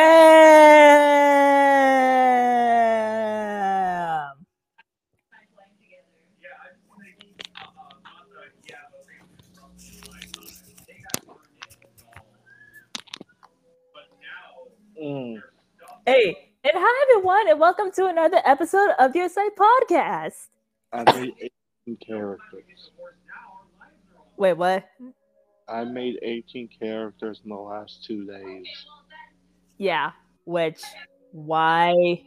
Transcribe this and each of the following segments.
Damn. Mm. Hey, and hi everyone, and welcome to another episode of Your Site Podcast. I made 18 characters. Wait, what? I made 18 characters in the last two days. Yeah, which why?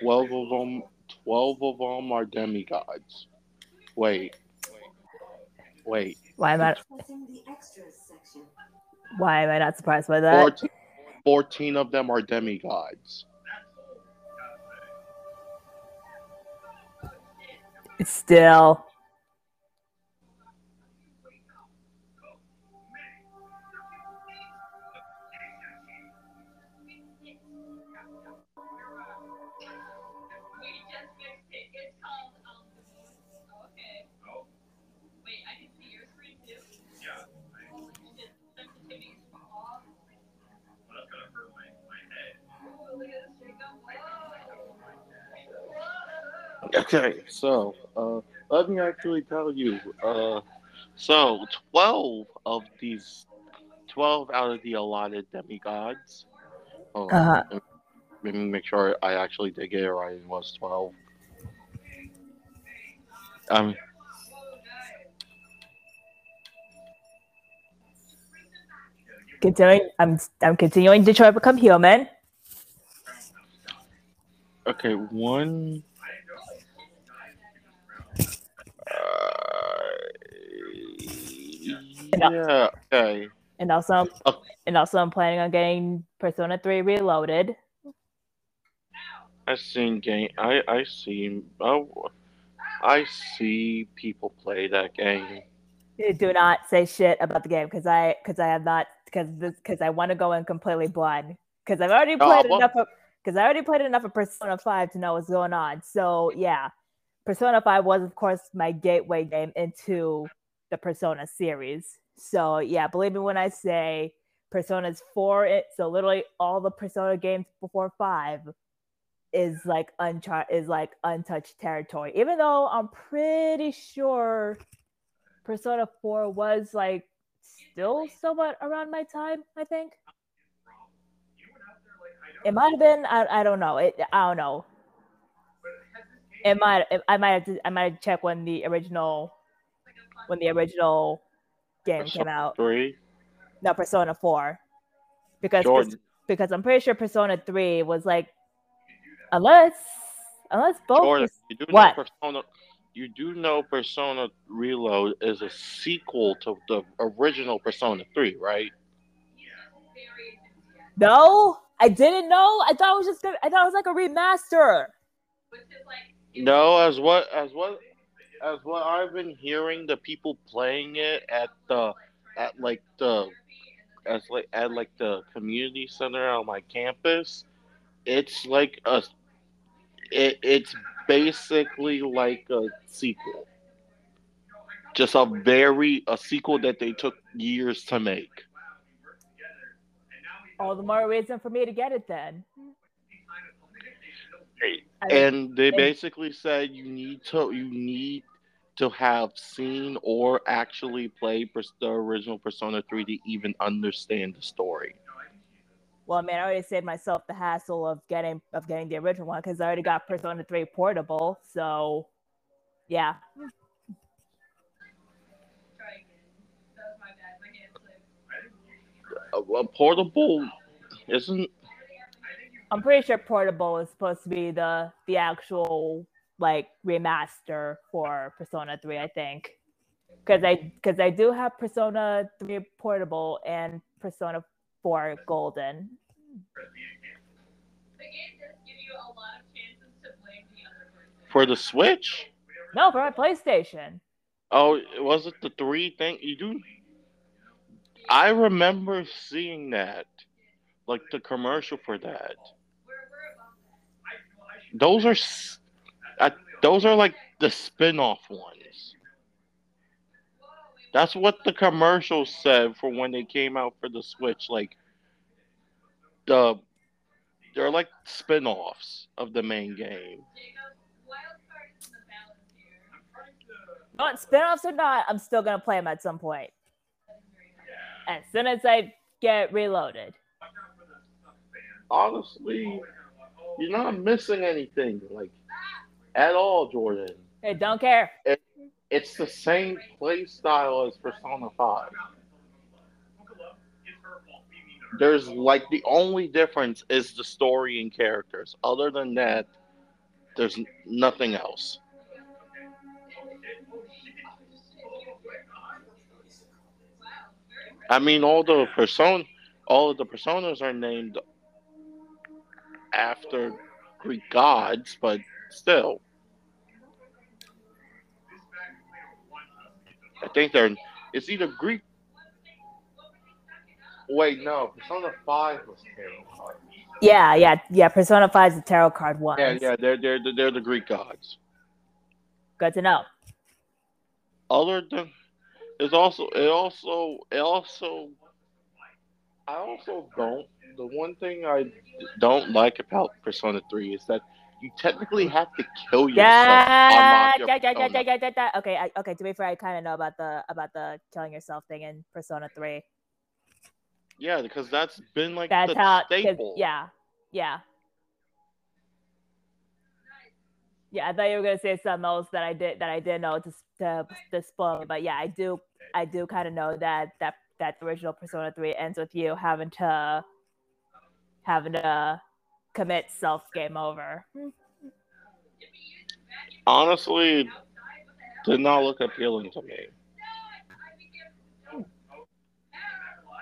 12 of them, 12 of them are demigods. Wait. Wait. Why am I? Accessing the extras section. Why am I not surprised by that? 14, 14 of them are demigods. Still, Okay, so uh, let me actually tell you. Uh, so 12 of these, 12 out of the allotted demigods. On, Uh-huh. Let me make sure I actually did get it right. It was 12. Um, continuing. I'm I'm continuing Detroit Become Human. okay, one. Uh, yeah, okay. And also, Oh. and also, I'm planning on getting Persona 3 Reloaded. I seen game. I I see. Oh, I see people play that game. Do not say shit about the game because I because I have not because this because I want to go in completely blind because I've already Oh, played well- enough of because I already played enough of Persona 5 to know what's going on. So yeah, Persona 5 was of course my gateway game into the Persona series. So yeah, believe me when I say Persona's 4 it so literally all the Persona games before 5 is like unchar is like untouched territory. Even though I'm pretty sure Persona 4 was like still somewhat around my time, I think. It might have been, I, I don't know. It I don't know. It might it, I might have to, I might have checked when the original when the original game came out. Three. No, Persona 4. Because Jordan. because I'm pretty sure Persona 3 was like unless unless both Jordan, you do What? know Persona. You do know Persona Reload is a sequel to the original Persona Three, right? No, I didn't know. I thought it was just gonna, I thought it was like a remaster. No, as what as what as what I've been hearing, the people playing it at the at like the as like at like the community center on my campus, it's like a it, it's basically like a sequel. Just a very a sequel that they took years to make. All the more reason for me to get it then. I- and they basically said you need to you need to have seen or actually played the original Persona 3 to even understand the story. well, I mean, I already saved myself the hassle of getting of getting the original one because I already got Persona 3 portable. So, yeah. Uh, a, a portable isn't I'm pretty sure portable is supposed to be the the actual like remaster for Persona 3, I think. Because I because I do have Persona 3 portable and Persona 4 golden. The game does give you a lot of chances to blame the other person. for the Switch. No, for my PlayStation. Oh, was it the three thing you do? I remember seeing that, like the commercial for that. Those are, s- those are like the spin-off ones. That's what the commercials said for when they came out for the Switch. Like the they're like spin-offs of the main game. Jacob, wild card is in the balance here. Not spin-offs or not, I'm still gonna play them at some point. As soon as I get reloaded. Honestly, you're not missing anything like at all, Jordan. Hey, don't care. It's the same play style as Persona 5. There's like the only difference is the story and characters. Other than that, there's nothing else. I mean, all the person, all of the personas are named after Greek gods, but still, I think they're. It's either Greek. Wait, no, Persona Five was tarot card. Yeah, yeah, yeah. Persona 5 is the tarot card one. Yeah, yeah, they're they're they're the Greek gods. Good to know. Other than, it's also it also it also. I also don't. The one thing I don't like about Persona Three is that you technically have to kill yourself. Yeah, your yeah, yeah, yeah, yeah, yeah, yeah, yeah. Okay, I, okay. To be fair, I kind of know about the about the killing yourself thing in Persona Three. Yeah, because that's been like That's the how. staple. Yeah, yeah, yeah. I thought you were gonna say something else that I did that I didn't know to to, to spoil, but yeah, I do. I do kind of know that that that original Persona Three ends with you having to having to commit self game over. Honestly, did not look appealing to me.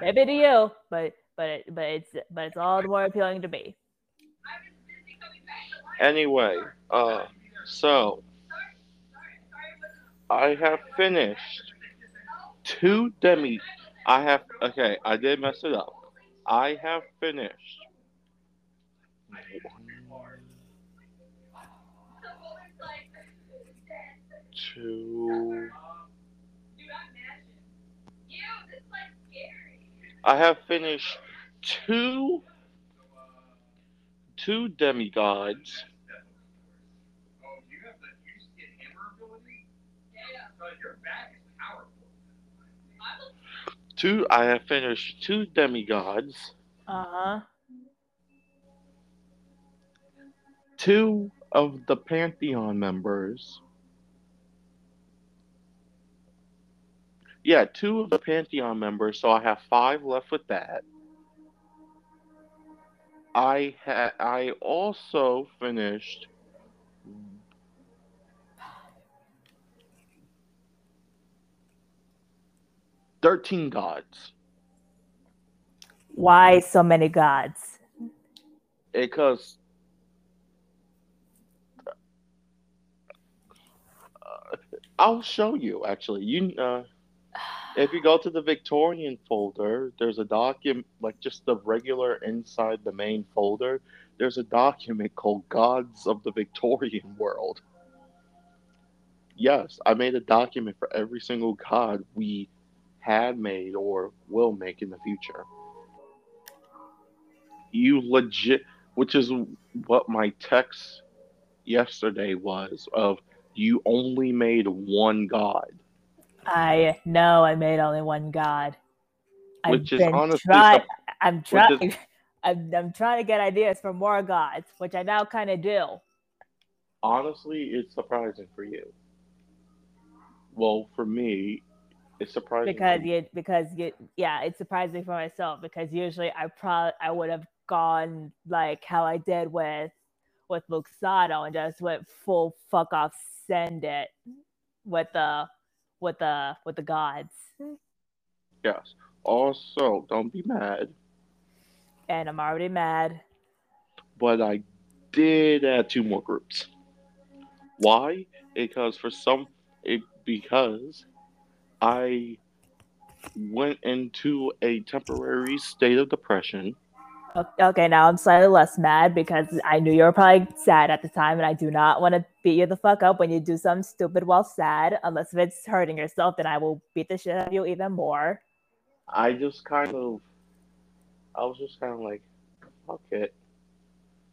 Maybe to you, but but it, but it's but it's all the more appealing to me. Anyway, uh, so I have finished two demi. I have okay. I did mess it up. I have finished. Two. I have finished two two demigods. Two I have finished two demigods, Uh huh. Two of the Pantheon members. Yeah, two of the Pantheon members, so I have five left with that. I ha- I also finished thirteen gods Why so many gods? because I'll show you actually. You uh, if you go to the Victorian folder, there's a document like just the regular inside the main folder. There's a document called Gods of the Victorian World. Yes, I made a document for every single god we had made or will make in the future. You legit, which is what my text yesterday was of you only made one god. I know I made only one god. I've Which is been honestly try- the- I'm trying. is- I'm, I'm trying to get ideas for more gods, which I now kind of do. honestly, it's surprising for you. Well, for me, it's surprising because you because you yeah it's surprising for myself because usually i probably i would have gone like how i did with with luxado and just went full fuck off send it with the with the with the gods yes. Also, don't be mad, and i'm already mad but I did add two more groups. Why? Because for some, it because I went into a temporary state of depression Okay, now I'm slightly less mad because I knew you were probably sad at the time, and I do not want to beat you the fuck up when you do something stupid while sad. Unless if it's hurting yourself, then I will beat the shit out of you even more. I just kind of, I was just kind of like, fuck it.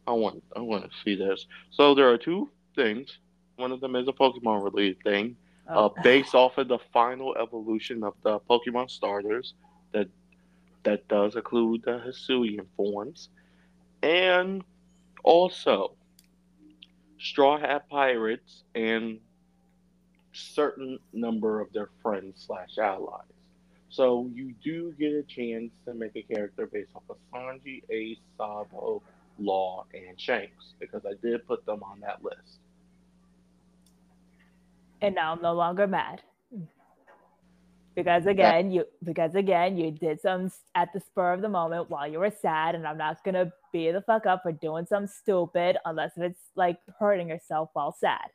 I want, I want to see this. So there are two things. One of them is a Pokemon related thing, uh, Oh, based off of the final evolution of the Pokemon starters. That that does include the Hisuian forms, and also Straw Hat Pirates and certain number of their friends slash allies. So you do get a chance to make a character based off of Sanji, Ace, Sabo, Law, and Shanks because I did put them on that list. and now I'm no longer mad because again, you because again you did some at the spur of the moment while you were sad, and I'm not gonna be the fuck up for doing some stupid unless it's like hurting yourself while sad.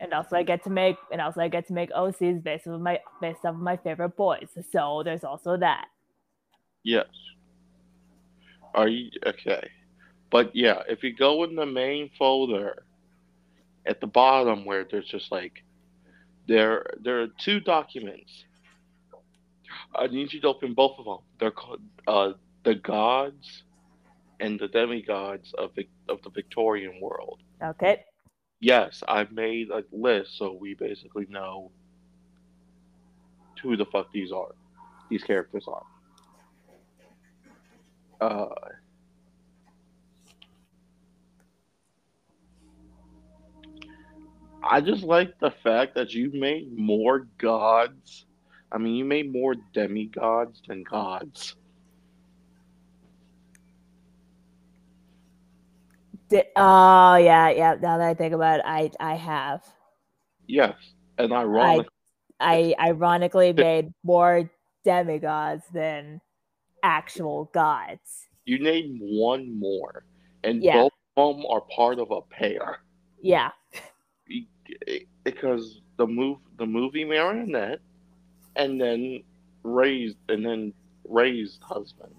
And also, I get to make and also I get to make OCs based on my based off of my favorite boys. So there's also that. Yes. Are you okay? But yeah, if you go in the main folder at the bottom where there's just like there there are two documents. I need you to open both of them. They're called uh, the gods and the demigods of Vic- of the Victorian world. Okay. Yes, I've made a list so we basically know who the fuck these are. These characters are. Uh, I just like the fact that you made more gods. I mean, you made more demigods than gods. Oh yeah, yeah. Now that I think about it, I I have. Yes, and ironic. I ironically made more demigods than actual gods. You named one more, and Yeah. both of them are part of a pair. Yeah. Because the move the movie marionette and then raised and then raised husband.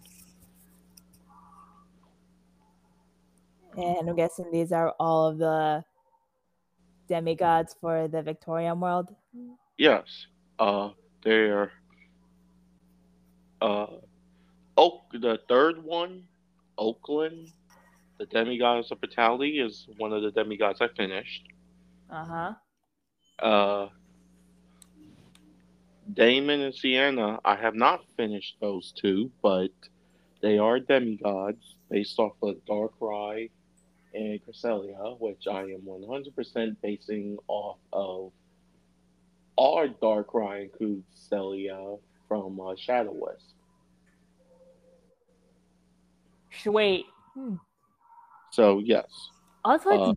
And I'm guessing these are all of the demigods for the Victorian world. yes. Uh they're uh oak the third one oakland the demigod of brutality is one of the demigods i finished Uh huh. uh damon and sienna i have not finished those two but they are demigods based off of darkrai and Cresselia, which I am 100% basing off of our Darkrai and Cresselia from uh, Shadow West. Sweet. So yes, Also, Uh,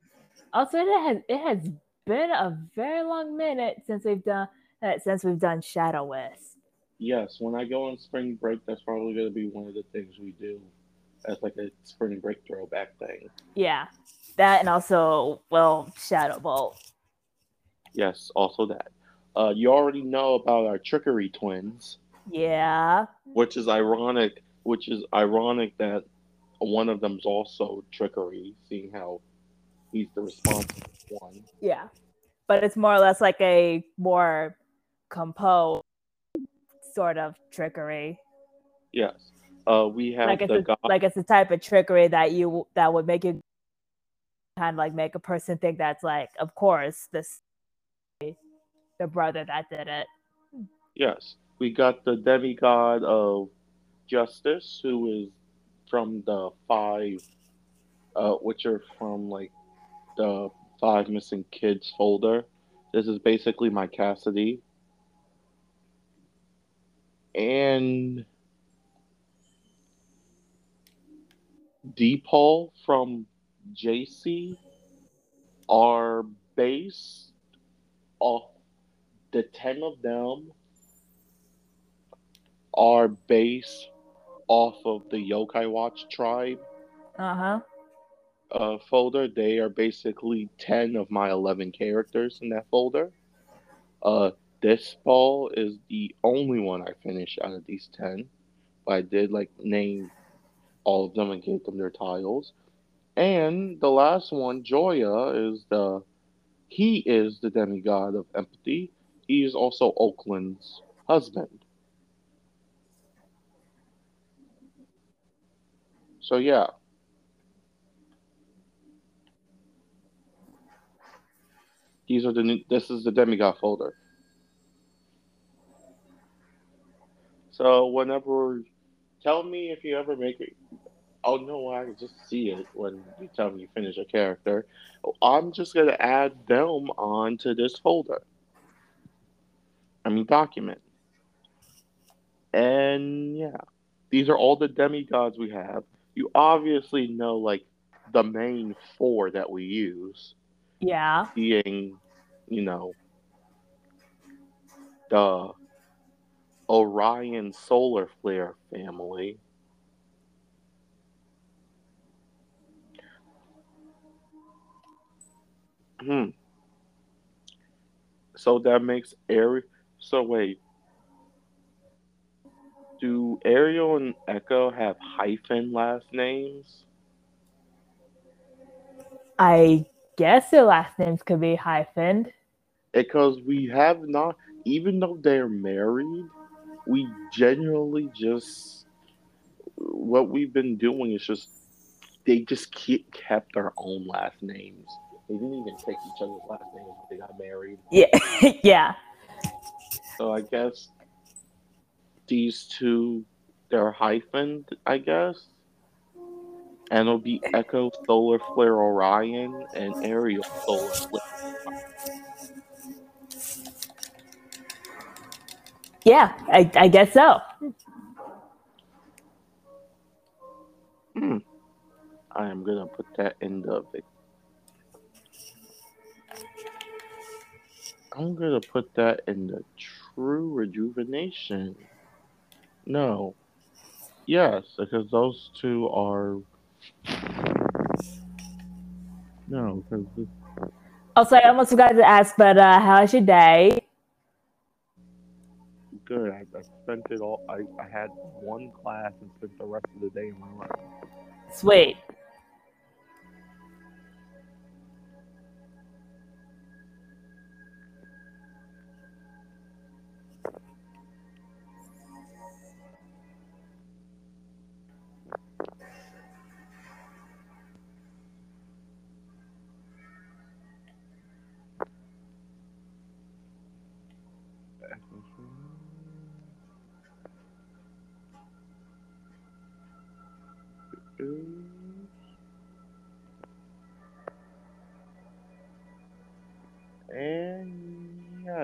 also it has it has been a very long minute since we've done uh, since we've done Shadow West. yes. When I go on spring break, that's probably going to be one of the things we do as like a spring break throwback thing. Yeah, that and also well Shadow Bolt. Yes, also that. Uh, you already know about our trickery twins, Yeah. which is ironic. Which is ironic that one of them's also trickery, seeing how he's the responsible one. Yeah. But it's more or less like a more composed sort of trickery. Yes. Uh, we have Like it's the a, god. like it's the type of trickery that you that would make you kind of like make a person think that's like, of course, this the brother that did it. yes, we got the demigod of justice, who is from the five, uh, which are from like the five missing kids folder. This is basically my Cassidy. And Deepal from JC are based off the 10 of them are based off of the Yokai Watch tribe Uh-huh. Uh, folder. They are basically 10 of my 11 characters in that folder. Uh, this ball is the only one I finished out of these ten. But I did like name all of them and gave them their titles. And the last one, Joya, is the he is the demigod of empathy. He is also Oakland's husband. So yeah. These are the new, this is the demigod folder. So whenever tell me if you ever make it oh no I can just see it when you tell me you finish a character. I'm just gonna add them onto this folder. I mean document. And yeah. These are all the demigods we have. You obviously know like the main four that we use Yeah. being, you know, the Orion solar flare family. Hmm. So that makes Ari. So wait. Do Ariel and Echo have hyphen last names? I guess their last names could be hyphened. Because we have not even though they're married we genuinely just what we've been doing is just they just keep, kept their own last names they didn't even take each other's last names when they got married Yeah. yeah. so i guess these two they're hyphened i guess and it'll be echo solar flare orion and ariel solar flare Yeah. I, I guess so. Hmm. I am gonna put that in the. I'm gonna put that in the true rejuvenation. No. Yes, because those two are. No, because. Also, I almost forgot to ask, but uh, how's your day? Good. I, I spent it all. I, I had one class and spent the rest of the day in my room. Sweet.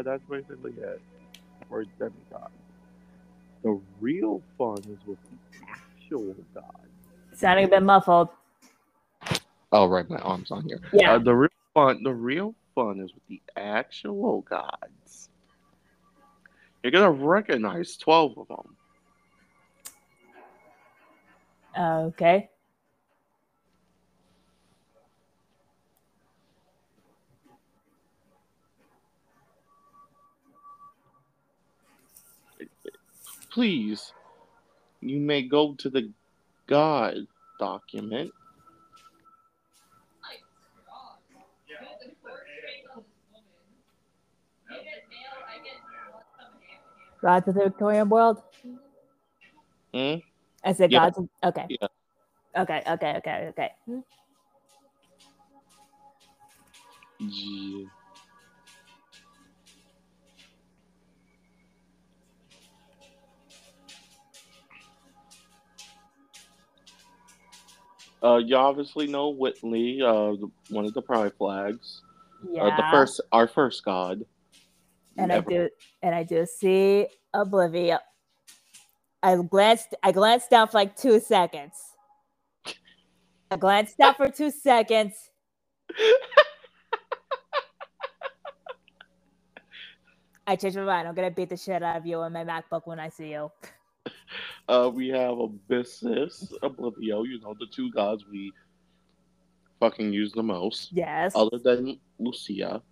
That's basically it for demigod. The real fun is with the actual god. Sounding a bit muffled. Oh, right, my arm's on here. Yeah. Uh, the real fun, the real fun is with the actual gods. You're gonna recognize twelve of them. Okay. Please, you may go to the god document. Gods of the Victorian world? Hmm? I said Yeah. gods. of- Okay. Yeah. Okay, okay, okay, okay. Hmm. Yeah. Uh, you obviously know Whitley, uh, the- one of the Pride flags. Yeah. Uh, the first, our first god. and I do and I do see Oblivion. I glanced I glanced down for like two seconds. I glanced down for two seconds. I changed my mind. I'm gonna beat the shit out of you on my MacBook when I see you. Uh, we have Abyssus, Oblivio, you know, the two gods we fucking use the most. Yes. Other than Lucia,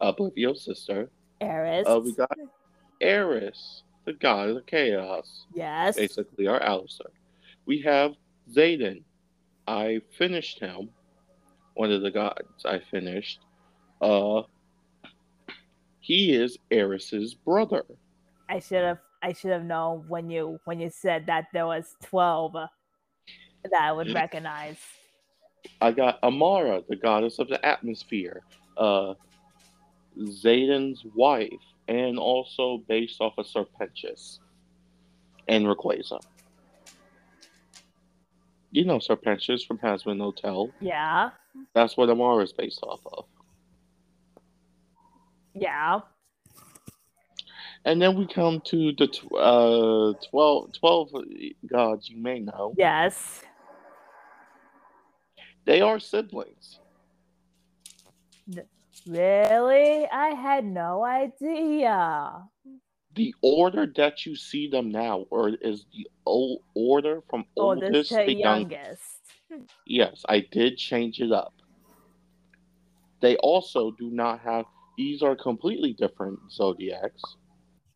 Oblivio's sister. Eris. Uh, we got Eris, the god of chaos, yes. basically our Alistair. We have Zayden. I finished him. One of the gods I finished. Uh, he is Eris's brother. I should have I should have known when you when you said that there was twelve that I would recognize. I got Amara, the goddess of the atmosphere, uh, Zayden's wife, and also based off of Sir Pentious and Rayquaza. You know Sir Pentious from Hazbin Hotel. Yeah. That's what Amara is based off of. Yeah. And then we come to the tw- uh, 12, 12 gods you may know. Yes. They are siblings. Really? I had no idea. The order that you see them now, or is the old order from Oldest oldest to to young. youngest. Yes, I did change it up. They also do not have. These are completely different zodiacs.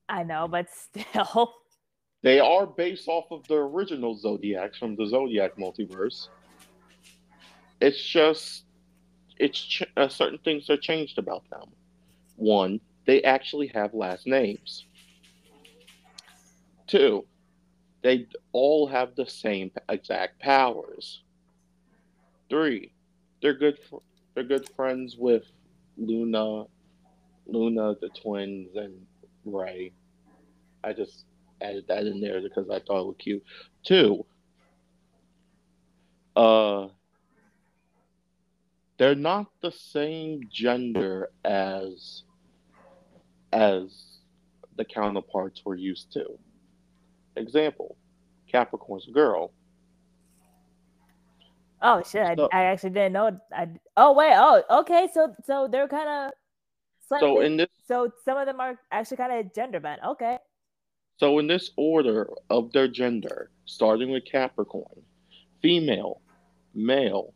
I know, but still. They are based off of the original zodiacs from the Zodiac multiverse. It's just, it's ch- uh, certain things are changed about them. One, they actually have last names. Two, they all have the same exact powers. Three, they're good. fr- They're good friends with Luna, Luna, the twins, and Ray. I just added that in there because I thought it was cute. Two, uh, they're not the same gender as as the counterparts we're used to. Example, Capricorn's girl. Oh shit! I, I actually didn't know. I oh wait oh okay so so they're kind of So in this so some of them are actually kind of gender bent. Okay. So, in this order of their gender, starting with Capricorn, female, male,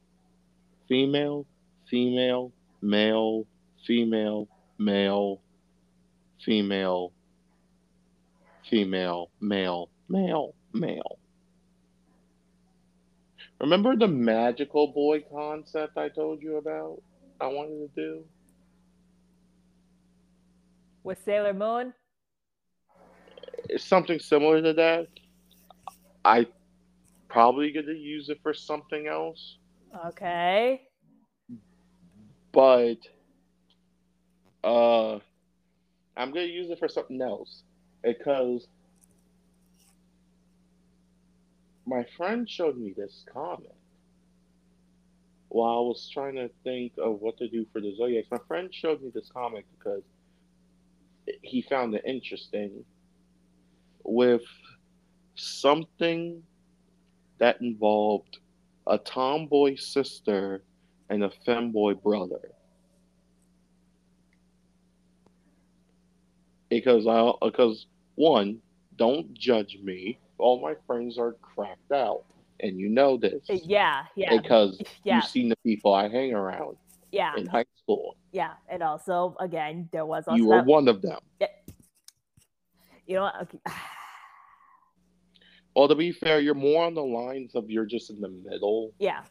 female, female, male, female, male, female, female, male, male, male. Remember the magical boy concept I told you about? I wanted to do? With Sailor Moon. Something similar to that. I probably gonna use it for something else, Okay. but uh, I'm gonna use it for something else because my friend showed me this comic while I was trying to think of what to do for the Zodiacs. My friend showed me this comic because he found it interesting with something that involved a tomboy sister and a femboy brother. Because I because one, don't judge me. All my friends are cracked out, and you know this Yeah. Yeah. because Yeah. you've seen the people I hang around Yeah. in high school. Yeah. And also, again, there was also You were that- one of them. Yeah. you know what? Okay. Well, to be fair, you're more on the lines of you're just in the middle. yeah.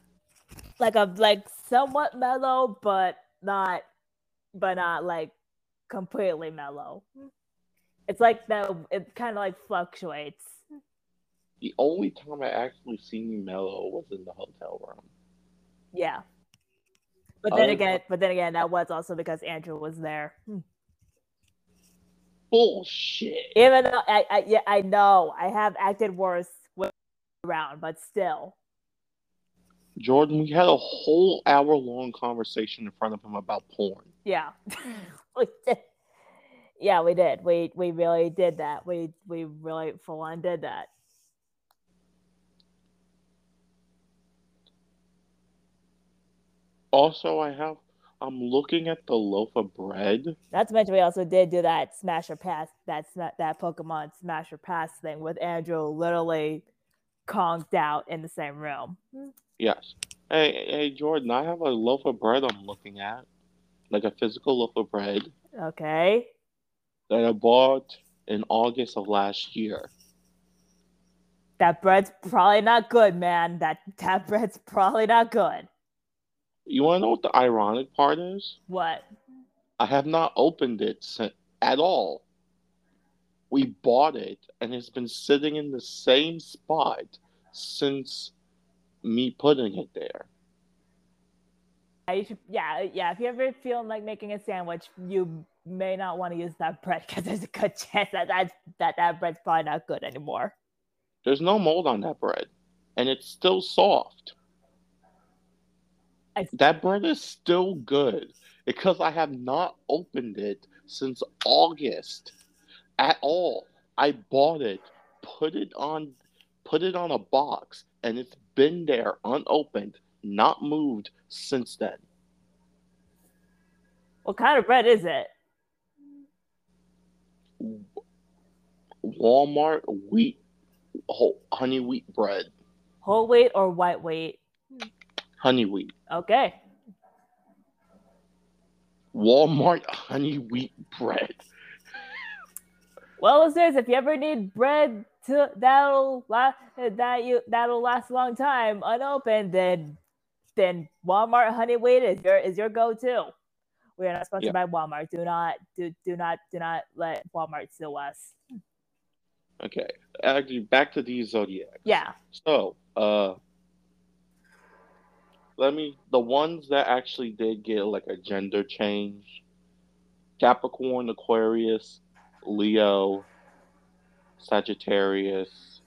Like a like somewhat mellow, but not, but not like completely mellow. It's like that. It kind of like fluctuates. The only time I actually seen you mellow was in the hotel room. Yeah. But then Oh. again, but then again, that was also because Andrew was there. Hmm. Bullshit. Even though I, I yeah, I know I have acted worse with around, but still. Jordan, we had a whole hour long conversation in front of him about porn. Yeah. we did. Yeah, we did. We we really did that. We we really full on did that. Also, I have I'm looking at the loaf of bread. Not to mention we also did do that smasher pass that sma- that Pokemon smasher pass thing with Andrew literally conked out in the same room. Yes. Hey, hey, Jordan, I have a loaf of bread I'm looking at, like a physical loaf of bread. Okay. that I bought in August of last year. That bread's probably not good, man. That that bread's probably not good. You want to know what the ironic part is? What? I have not opened it at all. We bought it and it's been sitting in the same spot since me putting it there. Yeah, you should, yeah, yeah. If you ever feel like making a sandwich, you may not want to use that bread because there's a good chance that that, that that bread's probably not good anymore. There's no mold on that bread and it's still soft. I- That bread is still good because I have not opened it since August at all. I bought it, put it on put it on a box and it's been there unopened, not moved since then. What kind of bread is it? Walmart wheat whole, honey wheat bread. Whole wheat or white wheat? Honey wheat. Okay. Walmart honey wheat bread. Well, listeners, if you ever need bread to that'll last that you that'll last a long time unopened, then then Walmart honey wheat is your is your go-to. We are not sponsored by Walmart. Do not do do not do not let Walmart sue us. Okay. Actually back to these zodiacs. Yeah. So, uh, let me the ones that actually did get like a gender change: Capricorn, Aquarius, Leo, Sagittarius,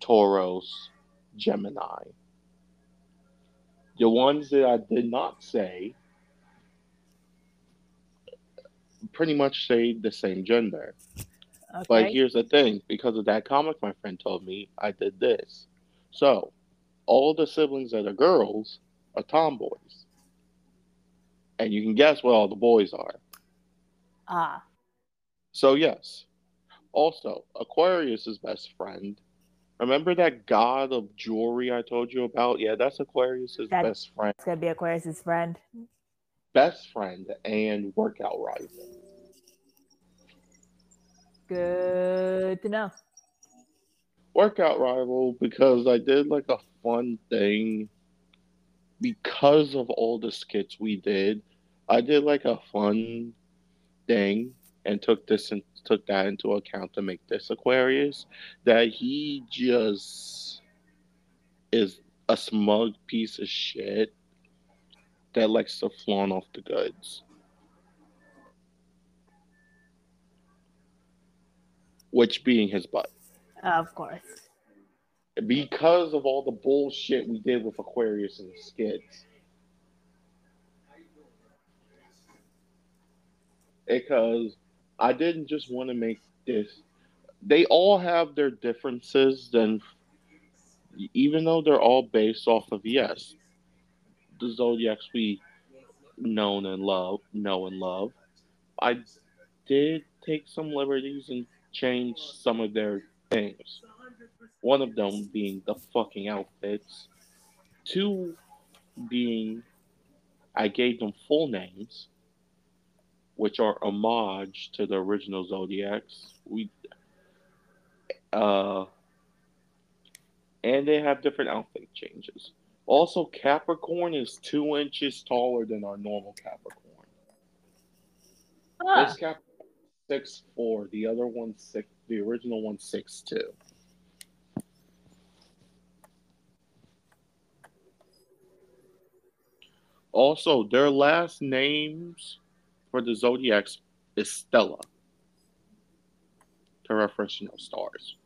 Taurus, Gemini. The ones that I did not say pretty much say the same gender. But Okay. here's the thing because of that comic my friend told me, I did this. So, all the siblings that are girls are tomboys. And you can guess what all the boys are. Ah. So, yes. Also, Aquarius's best friend. Remember that god of jewelry I told you about? Yeah, that's Aquarius's That- best friend. It's gonna be Aquarius's friend. Best friend and workout rival. Good to know. workout rival because I did like a fun thing because of all the skits we did. I did like a fun thing and took this and took that into account to make this Aquarius that he just is a smug piece of shit that likes to flaunt off the goods. Which being his butt. Of course. Because of all the bullshit we did with Aquarius and the skits. Because I didn't just want to make this. They all have their differences, and even though they're all based off of, yes, the zodiacs we known and love, know and love. I did take some liberties and change some of their things. One of them being the fucking outfits. Two being I gave them full names, which are homage to the original Zodiacs. We uh and they have different outfit changes. Also, Capricorn is two inches taller than our normal Capricorn. Ah, This Capricorn six four, the other one six the original one six two. Also, their last names for the Zodiacs is Stella. To reference, you know, stars.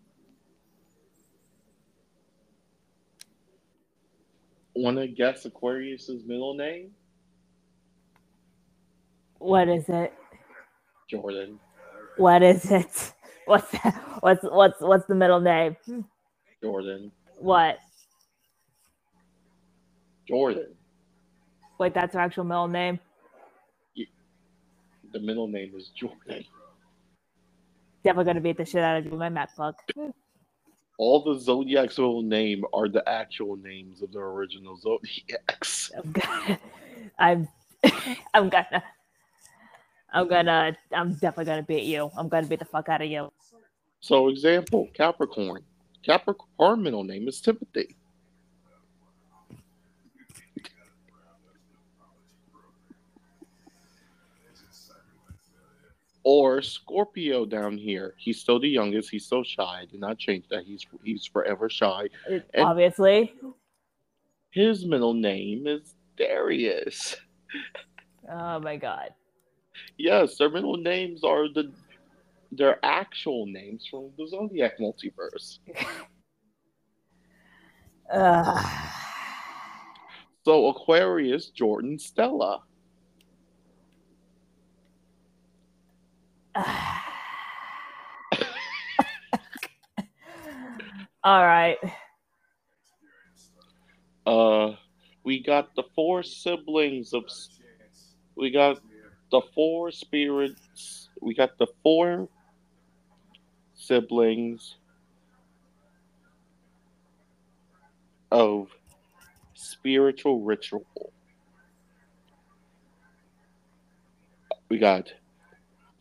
Want to guess Aquarius's middle name? what is it? Jordan. What is it? What's that? What's what's what's the middle name? Jordan. What? Jordan. Wait, that's her actual middle name. The middle name is Jordan. Definitely gonna beat the shit out of you with my map. All the Zodiac's middle name are the actual names of the original Zodiacs. I'm gonna, I'm I'm gonna I'm gonna. I'm definitely gonna beat you. I'm gonna beat the fuck out of you. So, example, Capricorn. Capricorn middle name is Timothy. Or Scorpio down here. He's still the youngest. He's so shy. I did not change that. He's he's forever shy. It- Obviously. His middle name is Darius. Oh my god. Yes, their middle names are the their actual names from the Zodiac multiverse. Ugh. So Aquarius, Jordan, Stella. All right. Uh, we got the four siblings of. We got the four spirits. We got the four siblings of spiritual ritual. We got.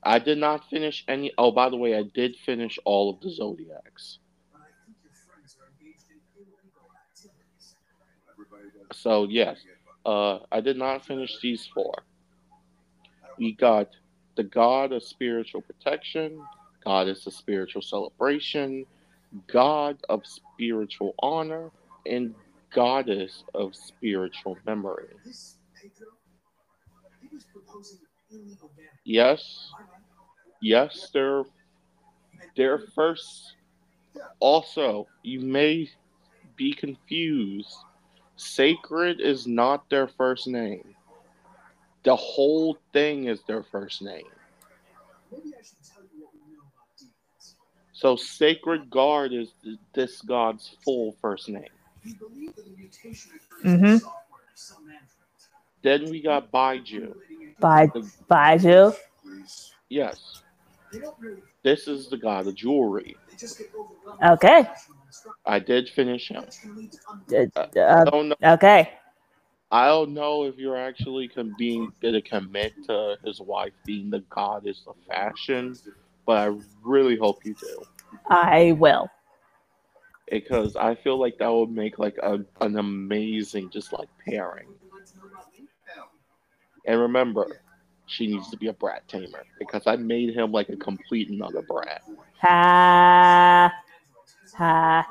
I did not finish any. Oh, by the way, I did finish all of the zodiacs. So yes, uh, I did not finish these four. We got the god of spiritual protection, goddess of spiritual celebration, god of spiritual honor, and goddess of spiritual memory. Yes, yes, they're they're first. Also, you may be confused. Sacred is not their first name. The whole thing is their first name. So Sacred Guard is this god's full first name. Mhm. Then we got Baiju. By Baiju. Yes. This is the god of jewelry. Okay. I did finish him. Uh, I uh, don't know. okay. I don't know if you're actually com- being gonna commit to his wife being the goddess of fashion, but I really hope you do I will. because I feel like that would make like a, an amazing just like pairing. And remember, she needs to be a brat tamer because I made him like a complete another brat. Ha. Ha.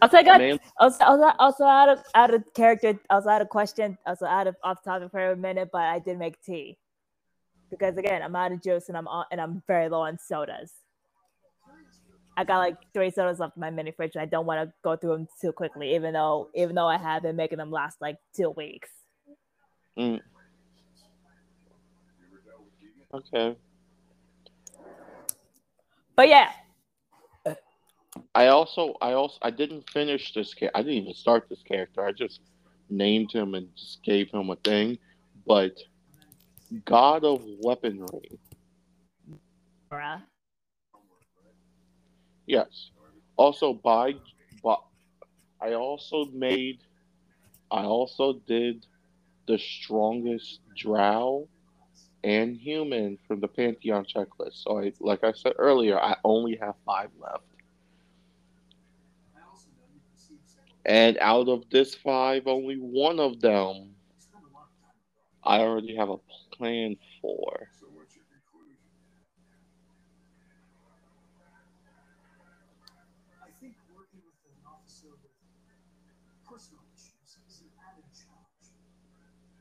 Also, I got Man, also, also, also out of out of character, also out of question, also out of off topic for a minute, but I did make tea because again, I'm out of juice and I'm on, and I'm very low on sodas. I got like three sodas left in my mini fridge, and I don't want to go through them too quickly, even though even though I have been making them last like two weeks. Mm. Okay. But yeah, I also, I also, I didn't finish this. Ca- I didn't even start this character. I just named him and just gave him a thing. But God of Weaponry, bruh. yes. Also by, by, I also made, I also did the strongest Drow and human from the Pantheon checklist. So I, like I said earlier, I only have five left. And out of this five, only one of them I already have a plan for. I think working with an officer with personal issues is an added challenge.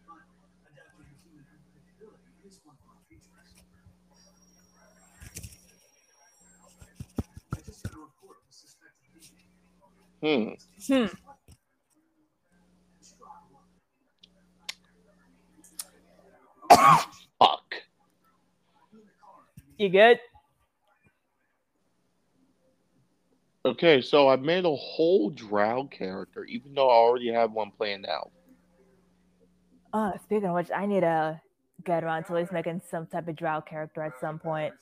But adapting to human unpredictability is one of our features. I just got a report of a suspected thief. Hmm. Hmm. Fuck. You good? Okay, so I made a whole Drow character, even though I already had one planned out. Oh, speaking of which, I need to get around to at least making some type of drow character at some point.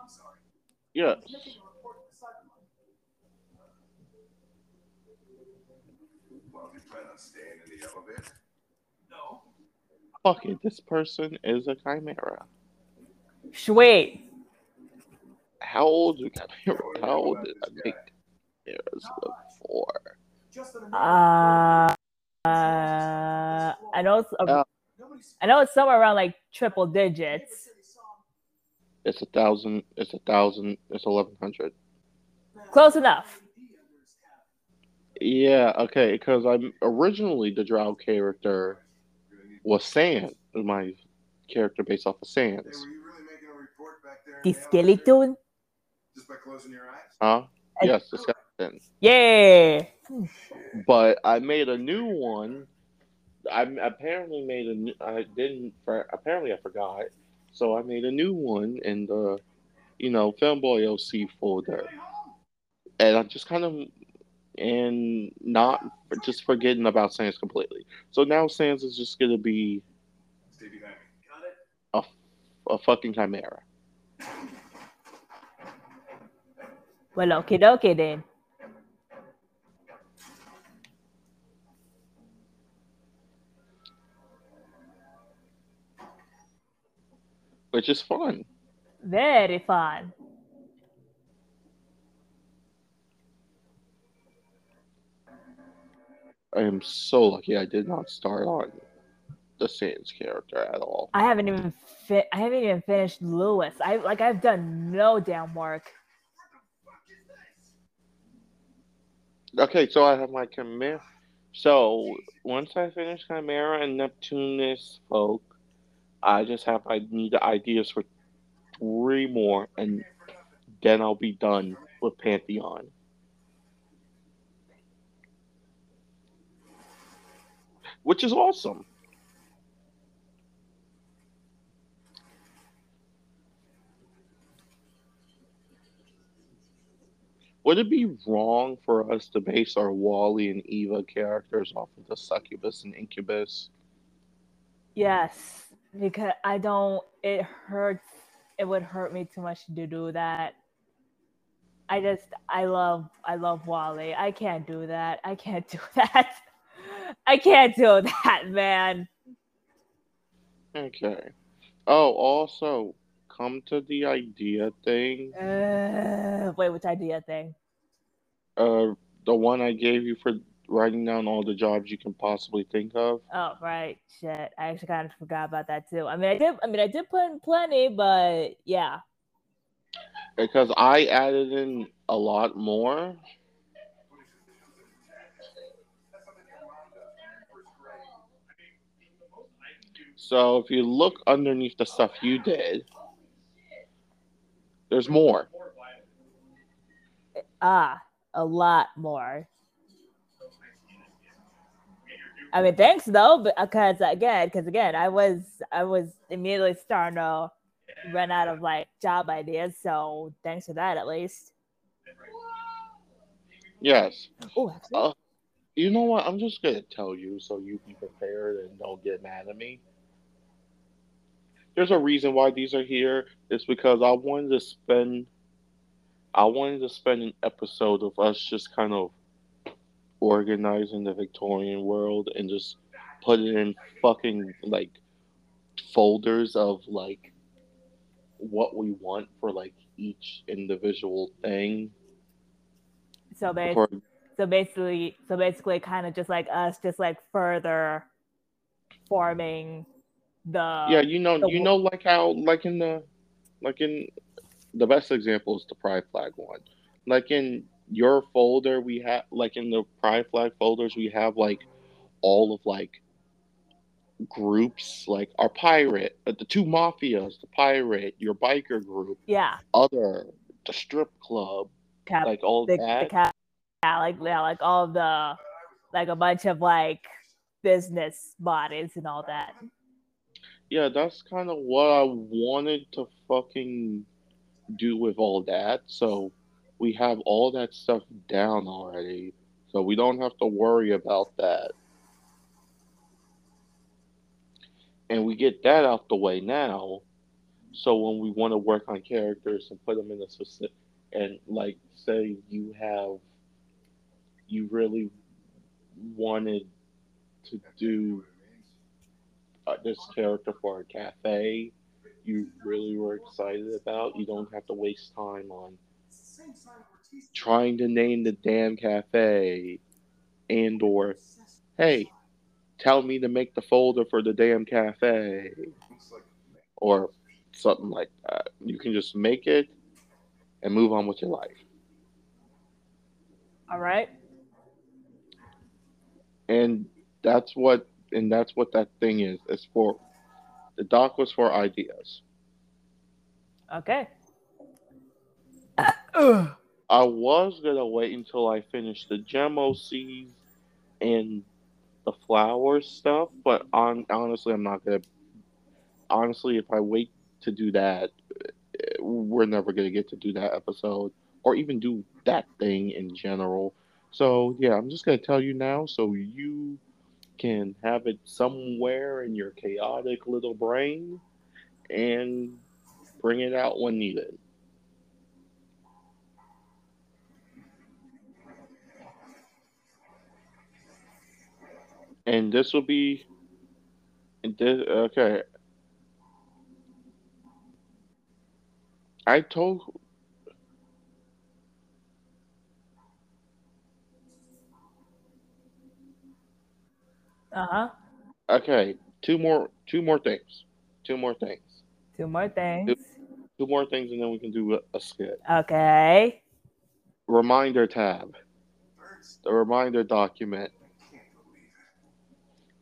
I'm sorry. Yes. No. fuck it, this person is a chimera. Sweet. How old is chimera? How old did I make chimeras before? Just Uh, uh, I know it's a, Uh, I know it's somewhere around like triple digits. It's a thousand. It's a thousand. It's eleven hundred. Close enough. Yeah, okay, because I'm originally the Drow character was Sans, my character based off of Hey, Sands. were you really making a report back there? The the skeleton. Just by closing your eyes? Huh? I- Yes, the skeleton. Yeah. But I made a new one. I apparently made a new. I didn't. Apparently, I forgot. So I made a new one in the, you know, Femboy OC folder, and I just kind of and not just forgetting about Sans completely. So now Sans is just gonna be Stay behind me. Got it? a fucking chimera. Well, okay, dokie then. which is fun. Very fun. I am so lucky I did not start on the Sans character at all. I haven't even fit. I haven't even finished Lewis. I like. I've done no damn work. Okay, so I have my Chimera. So once I finish Chimera and Neptunus folk, I just have I need the ideas for three more, and then I'll be done with Pantheon. Which is awesome. Would it be wrong for us to base our Wally and Eva characters off of the succubus and incubus? Yes, because I don't. It hurts. It would hurt me too much to do that. I just. I love. I love Wally. I can't do that. I can't do that. I can't do that, man. Okay. Oh, also, come to the idea thing. Uh, wait, which idea thing? Uh, the one I gave you for writing down all the jobs you can possibly think of. Oh, right. Shit. I actually kind of forgot about that too. I mean, I did. I mean, I did put in plenty, but yeah. Because I added in a lot more. So if you look underneath the stuff you did, there's more. Ah, a lot more. I mean, thanks though, because again, because again, I was I was immediately starting to run out of like job ideas. So thanks for that, at least. Yes. Oh, actually, Uh, you know what? I'm just gonna tell you so you be prepared and don't get mad at me. There's a reason why these are here. It's because I wanted to spend I wanted to spend an episode of us just kind of organizing the Victorian world and just put it in fucking like folders of like what we want for like each individual thing. so ba- For so basically, so basically, kind of just like us, just like further forming the yeah, you know, the you know, like how, like in the, like in, the best example is the Pride Flag one. Like in your folder, we have, like in the Pride Flag folders, we have like all of like groups, like our pirate, uh, the two mafias, the pirate, your biker group, yeah, other, the strip club, cap, like all the, the that. cap, yeah, like yeah, like all the like a bunch of like business bodies and all that. Yeah, that's kind of what I wanted to fucking do with all that. So we have all that stuff down already. So we don't have to worry about that. And we get that out the way now. So when we want to work on characters and put them in a specific, and like say you have, you really wanted to do Uh, this character for a cafe you really were excited about, you don't have to waste time on trying to name the damn cafe and or hey, tell me to make the folder for the damn cafe or something like that. You can just make it and move on with your life. All right. And that's what and that's what that thing is. It's for the doc was for ideas. Okay. I was gonna wait until I finished the gem OCs and the flower stuff, but on honestly, I'm not gonna. Honestly, if I wait to do that, we're never gonna get to do that episode or even do that thing in general. So yeah, I'm just gonna tell you now, so you can have it somewhere in your chaotic little brain and bring it out when needed. and this will be this, okay. I told Uh huh. okay, two more two more things. Two more things. Two more things. Two more things and then we can do a, a skit. Okay. Reminder tab. The reminder document.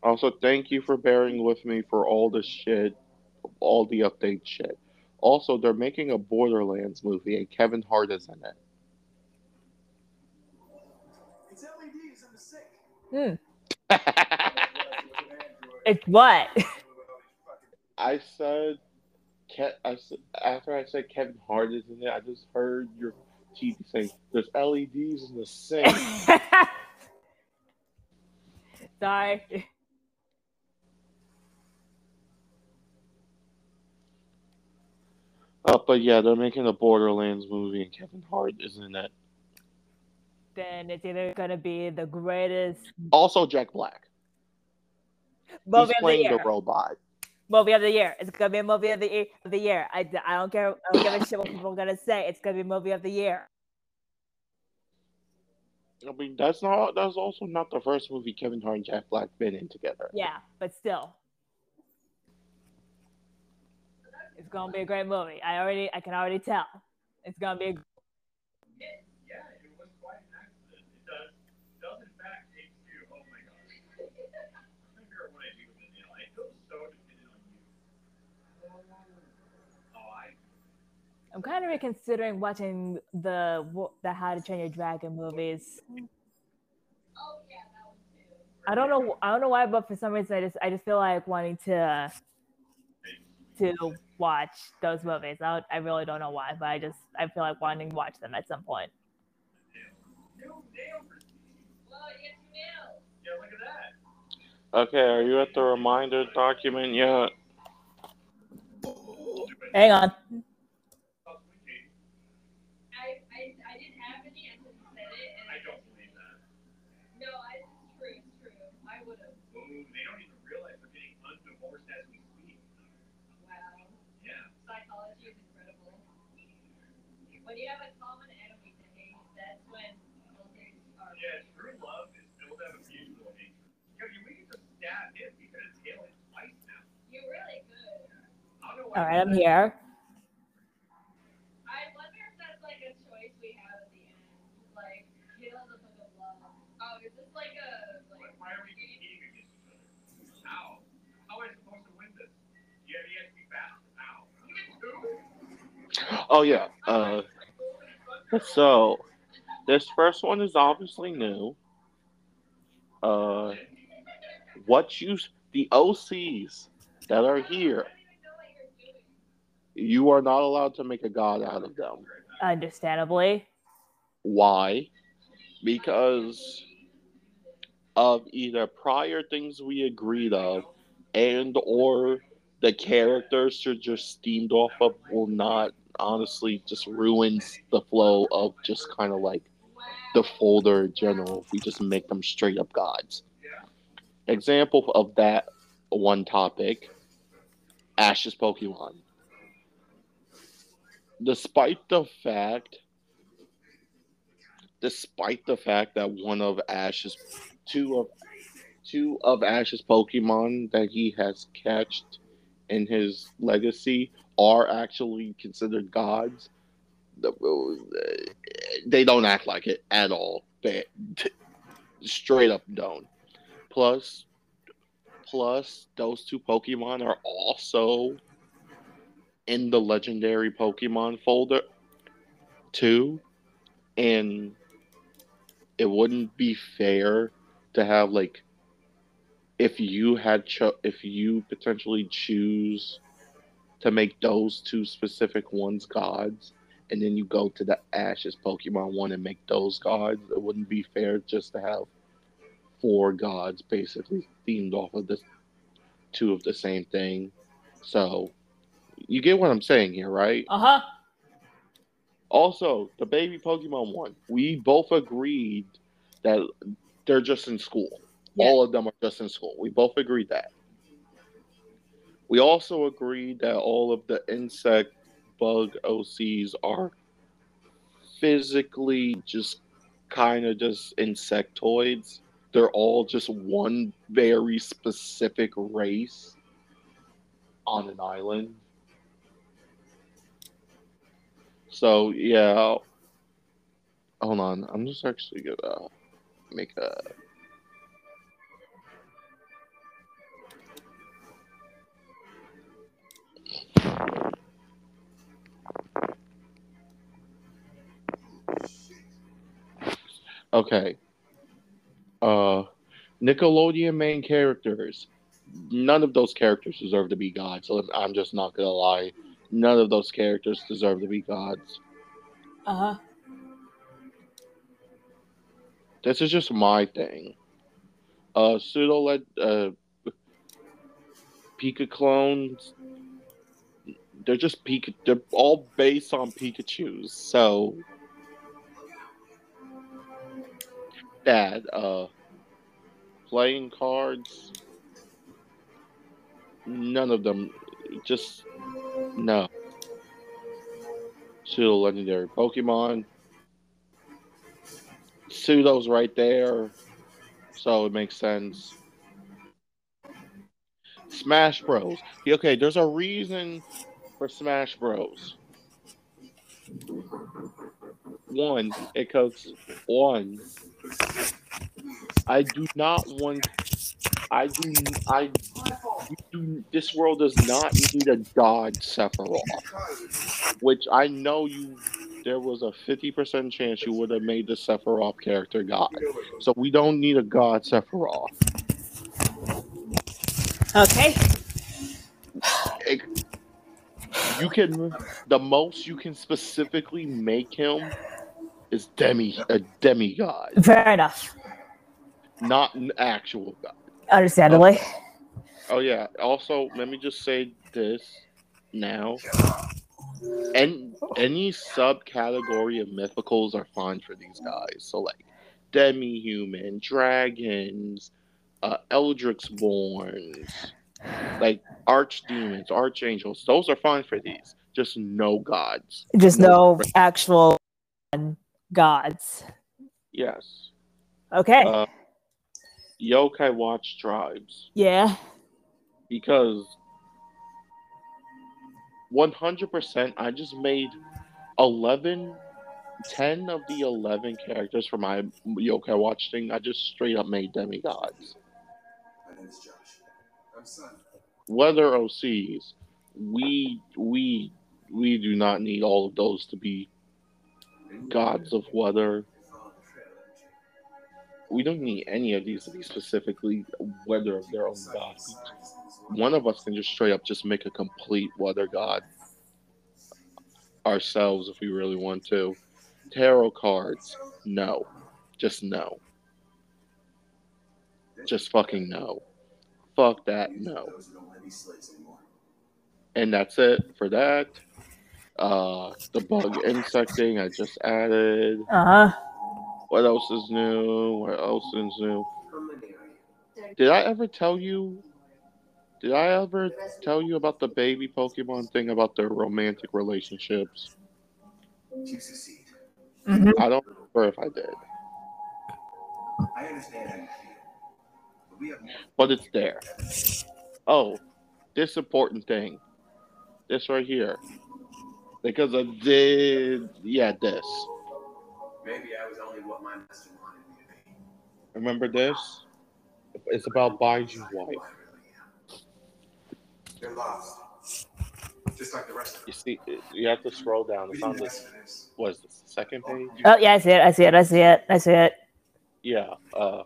Also, thank you for bearing with me for all the shit, all the update shit. Also, they're making a Borderlands movie and Kevin Hart is in it. It's LEDs in the sink. Hmm. It's what? I said, Ke- I said, after I said Kevin Hart is in it, I just heard your TV saying, "There's LEDs in the sink." Sorry. uh, but yeah, they're making a Borderlands movie and Kevin Hart is in it. Then it's either gonna be the greatest Also, Jack Black. Movie He's of the year. the robot. Movie of the year. It's gonna be a movie of the year. Of the year. I, I don't care. I don't give a shit what people are gonna say. It's gonna be movie of the year. I mean, that's not. That's also not the first movie Kevin Hart and Jack Black been in together. Yeah, but still, it's gonna be a great movie. I already, I can already tell. It's gonna be. A, Yeah, it was quite an accident. It does, does in fact take you. Oh my gosh. I figure out what I do with it now. I feel so dependent on you. Oh, I. I'm kind of reconsidering watching the the How to Train Your Dragon movies. Oh yeah, that one too. I don't know. I don't know why, but for some reason, I just, I just feel like wanting to, to watch those movies. I, I really don't know why, but I just, I feel like wanting to watch them at some point. New nail Christine. Well, you get two nails. Yeah, look at that. Okay, are you at the reminder document yet? Hang on. Oh, sweet Katie. I, I, I didn't have any until you said it, and I don't believe that. No, I, it's true, it's true. I would have. Ooh, they don't even realize they're getting undivorced as we speak. Wow. Yeah. Psychology is incredible. When you have a common enemy to hate, that's when things are. Yeah, true love is built out of mutual hatred. Yo, you we can just stab him because Tail is twice now. You're really good. I don't know All why. right, I'm here. I wonder if that's like a choice we have at the end. Like, kill the book of love. Oh, is this like a. Why, Like, why are we competing against each other? How? How am I supposed to win this? You have yet to be fast. How? You get two? Oh yeah. Uh, so this first one is obviously new. Uh, what you the OCs that are here, you are not allowed to make a god out of them. Understandably. Why? Because of either prior things we agreed of and or the characters are just steamed off of will not honestly just ruins the flow of just kind of like the folder in general we just make them straight up gods. Example of that one topic Ash's Pokemon. Despite the fact, despite the fact that one of Ash's, two of, two of Ash's Pokemon that he has catched in his legacy are actually considered gods, the- they don't act like it at all. They straight up don't. Plus, plus those two Pokemon are also in the legendary Pokemon folder too, and it wouldn't be fair to have like if you had cho- if you potentially choose to make those two specific ones gods and then you go to the Ash's Pokemon one and make those gods, it wouldn't be fair just to have four gods basically themed off of this two of the same thing. So you get what I'm saying here, right? Uh huh. Also, the baby Pokemon one, we both agreed that they're just in school. All of them are just in school. We both agreed that. We also agreed that all of the insect bug OCs are physically just kind of just insectoids. They're all just one very specific race on an island. So yeah, hold on. I'm just actually gonna make a. Okay. Uh, Nickelodeon main characters. None of those characters deserve to be gods. So I'm just not gonna lie. None of those characters deserve to be gods. Uh huh. This is just my thing. Uh, pseudo led uh, Pika clones. They're just Pika. They're all based on Pikachu's. So, Dad, uh, playing cards. None of them. Just no. Pseudo legendary Pokemon. Pseudo's right there, so it makes sense. Smash Bros. Okay, there's a reason for Smash Bros. One, it cooks. One, I do not want. I do. I do. This world does not need a dodge Sephiroth, which I know you there was a 50% chance you would have made the Sephiroth character God. So we don't need a God Sephiroth. Okay. It- you can, the most you can specifically make him is demi, a demigod, Fair enough. not an actual God. Understandably. Oh yeah. Also, let me just say this now. And any subcategory of mythicals are fine for these guys. So like demi-human, dragons, uh, Eldritch borns, like archdemons, archangels. Those are fine for these. Just no gods. Just no actual gods. Yes. Okay. Uh, yokai watch tribes yeah. because 100% I just made 11 10 of the 11 characters for my yokai watch thing I just straight up made demigods My name is Josh. I'm son. whether OCs we we we do not need all of those to be gods of weather we don't need any of these to be specifically weather of their own gods one of us can just straight up just make a complete weather god ourselves if we really want to. Tarot cards, no. Just no. Just fucking no. Fuck that, no. And that's it for that. Uh the bug insecting I just added. Uh huh. What else is new? What else is new? How many are you? Did I ever tell you Did I ever tell you about the baby Pokemon thing about their romantic relationships? Mhm. I don't remember if I did, I understand how you feel. But we have more. but it's there. Oh, this important thing. This right here. Because I did, yeah, this. Maybe I was only what my master wanted me to be. Remember this? It's about Baiju's wife. Who I really am. You're lost. Just like the rest of them. You see, you have to scroll down. We It's on this. ask for this. What is this? Second page? Oh yeah, I see it. I see it. I see it. I see it. Yeah. Uh,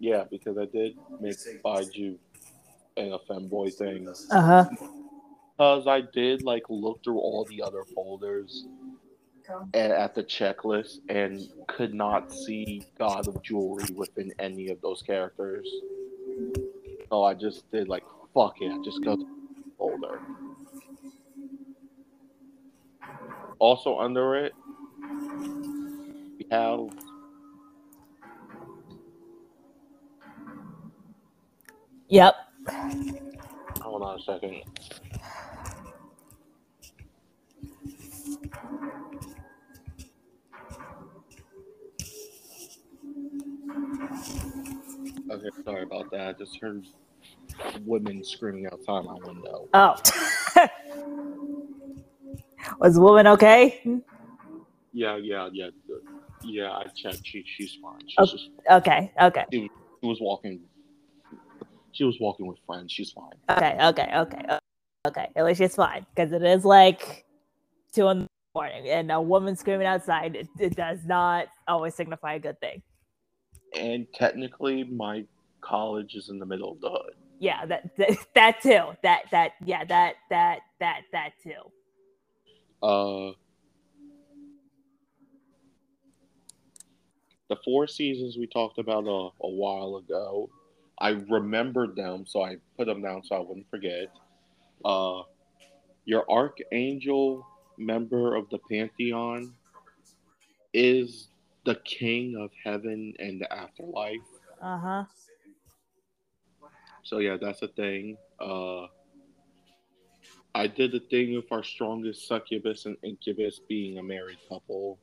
yeah, because I did make Baiju and a femboy thing. Uh huh. Because I did like look through all the other folders and at the checklist and could not see God of Jewelry within any of those characters. So I just did like fuck it, I just go to the folder. Also under it, we have Yep. hold on a second. Okay, sorry about that. I just heard women screaming outside my window. Oh. Was the woman okay? Yeah, yeah, yeah. Yeah, I checked. She, she's fine. She's Oh. just, Okay. Okay. she was walking. She was walking with friends. She's fine. Okay. Okay. Okay. Okay. At least it's fine because it is like two in the morning, and a woman screaming outside. It, it does not always signify a good thing. And technically, my college is in the middle of the hood. Yeah. That that, that too. That that yeah. That that that that too. Uh, the four seasons we talked about a, a while ago, I remembered them, so I put them down so I wouldn't forget. Uh, your archangel member of the pantheon is the king of heaven and the afterlife. Uh huh. So yeah, that's a thing. Uh, I did the thing with our strongest succubus and incubus being a married couple.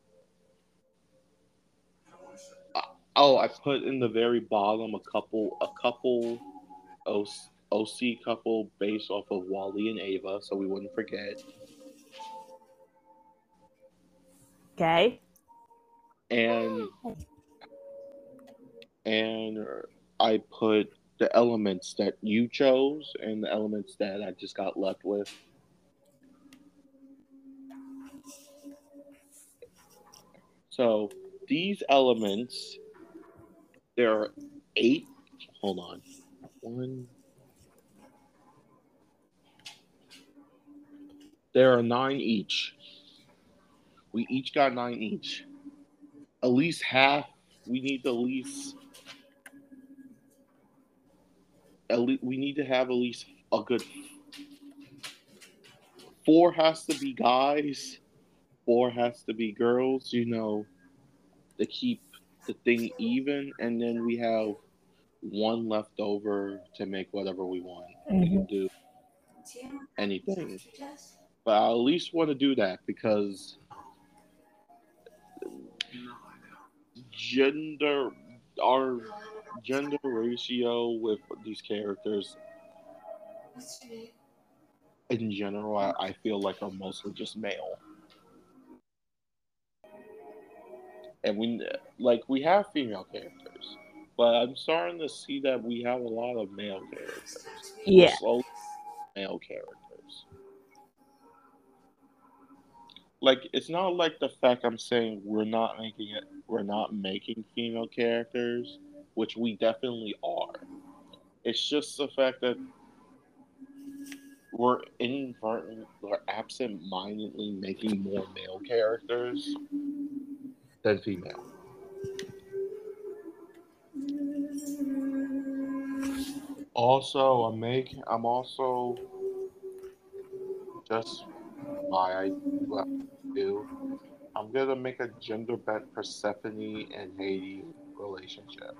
Uh, Oh, I put in the very bottom a couple, a couple, OC, OC couple based off of Wally and Ava, so we wouldn't forget. Okay. And and I put the elements that you chose and the elements that I just got left with. So these elements, there are eight. Hold on. One. There are nine each. We each got nine each. At least half. We need at least. At least we need to have at least a good. Four has to be guys. Four has to be girls. You know, to keep the thing even, and then we have one left over to make whatever we want. We can mm-hmm. do anything. But I at least want to do that because gender, our gender ratio with these characters in general, I, I feel like are mostly just male. And we like we have female characters, but I'm starting to see that we have a lot of male characters. Yeah. Male characters. Like it's not like the fact I'm saying we're not making it we're not making female characters, which we definitely are. It's just the fact that we're inadvertent or absent mindedly making more male characters than female. Also, I'm making. I'm also just why I do. I'm gonna make a gender bent Persephone and Hades relationship.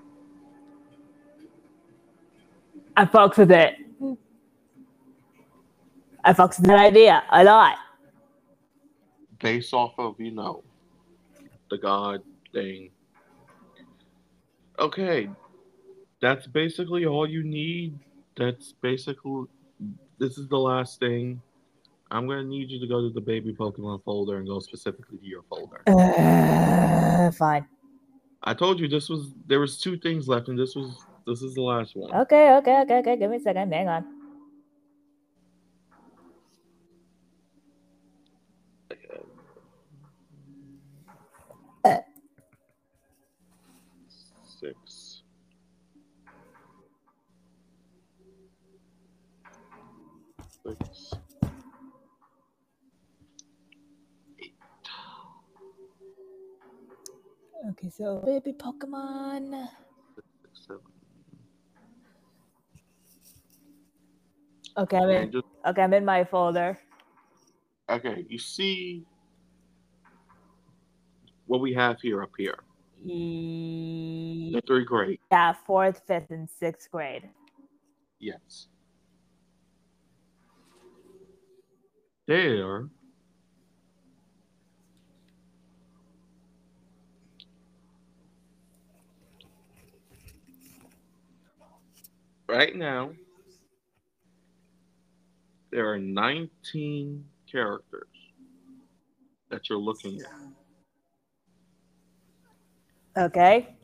I fucks with it. I fucks with that idea a lot. based off of you know the god thing. Okay, that's basically all you need. That's basically this is the last thing. I'm gonna need you to go to the baby Pokemon folder and go specifically to your folder. Uh, fine. I told you this was there was two things left, and this was this is the last one. Okay, okay, okay, okay. Give me a second. Hang on. Six. Six. Okay, so baby Pokemon. Six, seven. Okay, I'm in. just Okay, I'm in my folder. Okay, you see what we have here up here. E- The three grade. Yeah, fourth, fifth, and sixth grade. Yes. There right now there are 19 characters that you're looking at. Okay.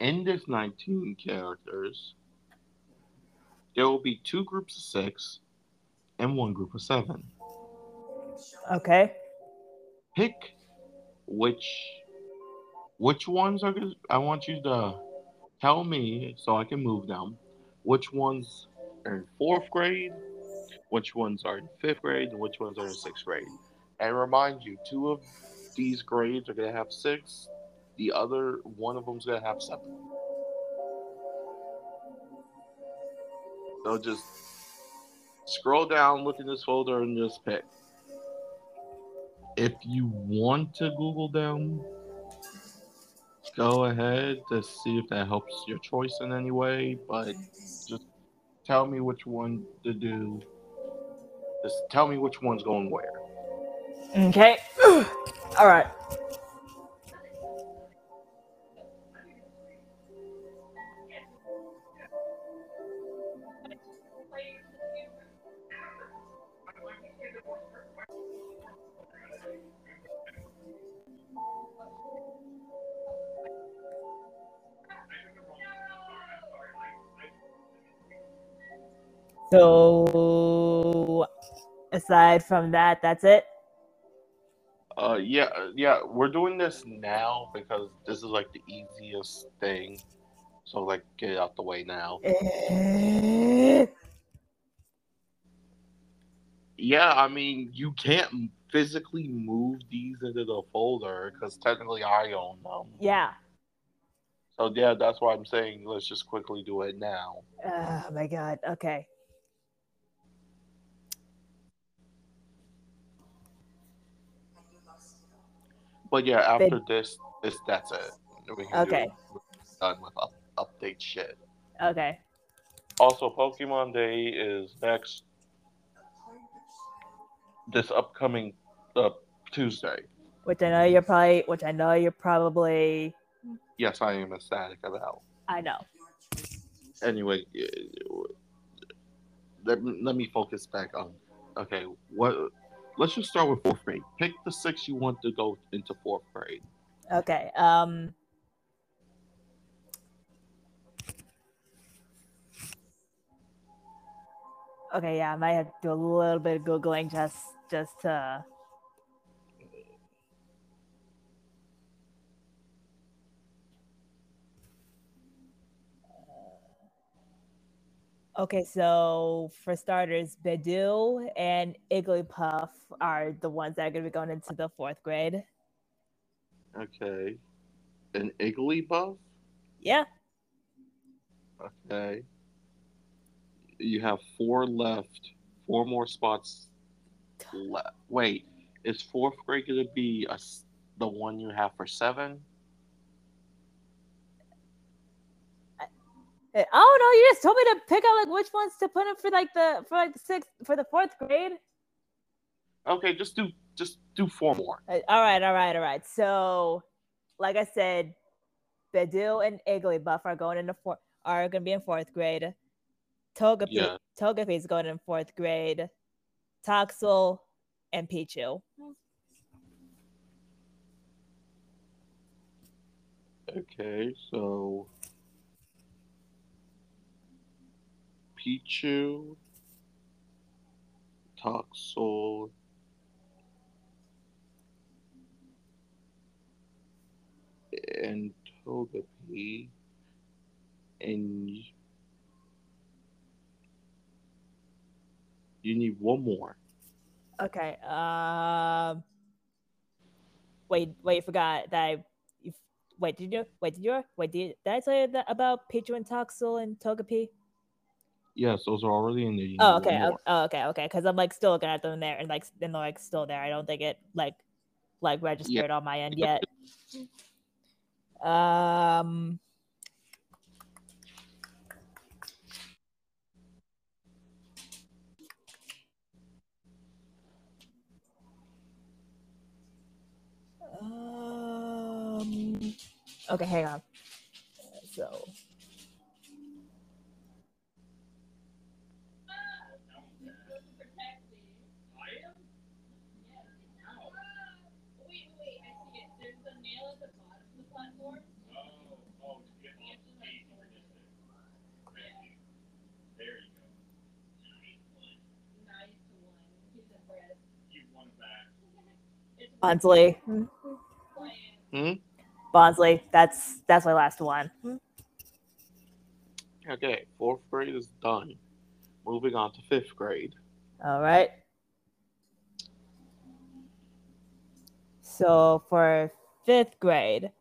in this 19 characters, there will be two groups of six and one group of seven. Okay. Pick which which ones are good. I want you to tell me so I can move them. Which ones are in fourth grade, which ones are in fifth grade, and which ones are in sixth grade. And remind you, two of these grades are gonna have six. The other one of them's gonna have seven. So just scroll down, look in this folder, and just pick. If you want to Google them, go ahead to see if that helps your choice in any way. But just tell me which one to do. Just tell me which one's going where. Okay. All right. So, aside from that, that's it. Uh, yeah, yeah, we're doing this now because this is like the easiest thing. So like, get it out the way now. Yeah, I mean, you can't physically move these into the folder because technically I own them. Yeah. So yeah, that's why I'm saying let's just quickly do it now. Oh my god. Okay. But yeah, after this, this that's it. We can Okay. do, done with up, update shit. Okay. Also, Pokemon Day is next this upcoming uh, Tuesday. Which I know you're probably. Which I know you're probably. Yes, I am ecstatic about. I know. Anyway, let, let me focus back on. Okay, what? Let's just start with fourth grade. Pick the six you want to go into fourth grade. Okay. Um. Okay. Yeah, I might have to do a little bit of googling just just to. Okay, so for starters, Budew and Igglybuff are the ones that are going to be going into the fourth grade. Okay, an Igglybuff. Yeah. Okay. You have four left. Four more spots left. Wait, is fourth grade going to be a the one you have for seven? Oh no, you just told me to pick out like which ones to put in for like the for like the sixth for the fourth grade. Okay, just do just do four more. Uh, All right, all right, all right. So, like I said, Budew and Igglybuff are going into four are going to be in fourth grade. Togepi Yeah. Togepi is going in fourth grade. Toxel and Pichu. Okay, so Pichu, Toxel, and Togepi, and you need one more. Okay. Um. Wait, wait, you forgot that I. You, wait, did you? Wait, did you? Wait, did, did I tell you that about Pichu and Toxel and Togepi? Yes, those are already in the. Oh, okay. Oh, okay. Okay. Because I'm like still looking at them there, and like and they're like still there. I don't think it like like registered on my end yet. Um. Um. Okay, hang on. So. Wait, wait, I see it. There's a nail at the bottom of the platform. Oh, oh, to get off the stage or distance. There you go. Nice one. He's impressed. You won back. It's Bonsly. playing. Bonsly. That's that's my last one. Okay, fourth grade is done. Moving on to fifth grade. All right. So for fifth grade,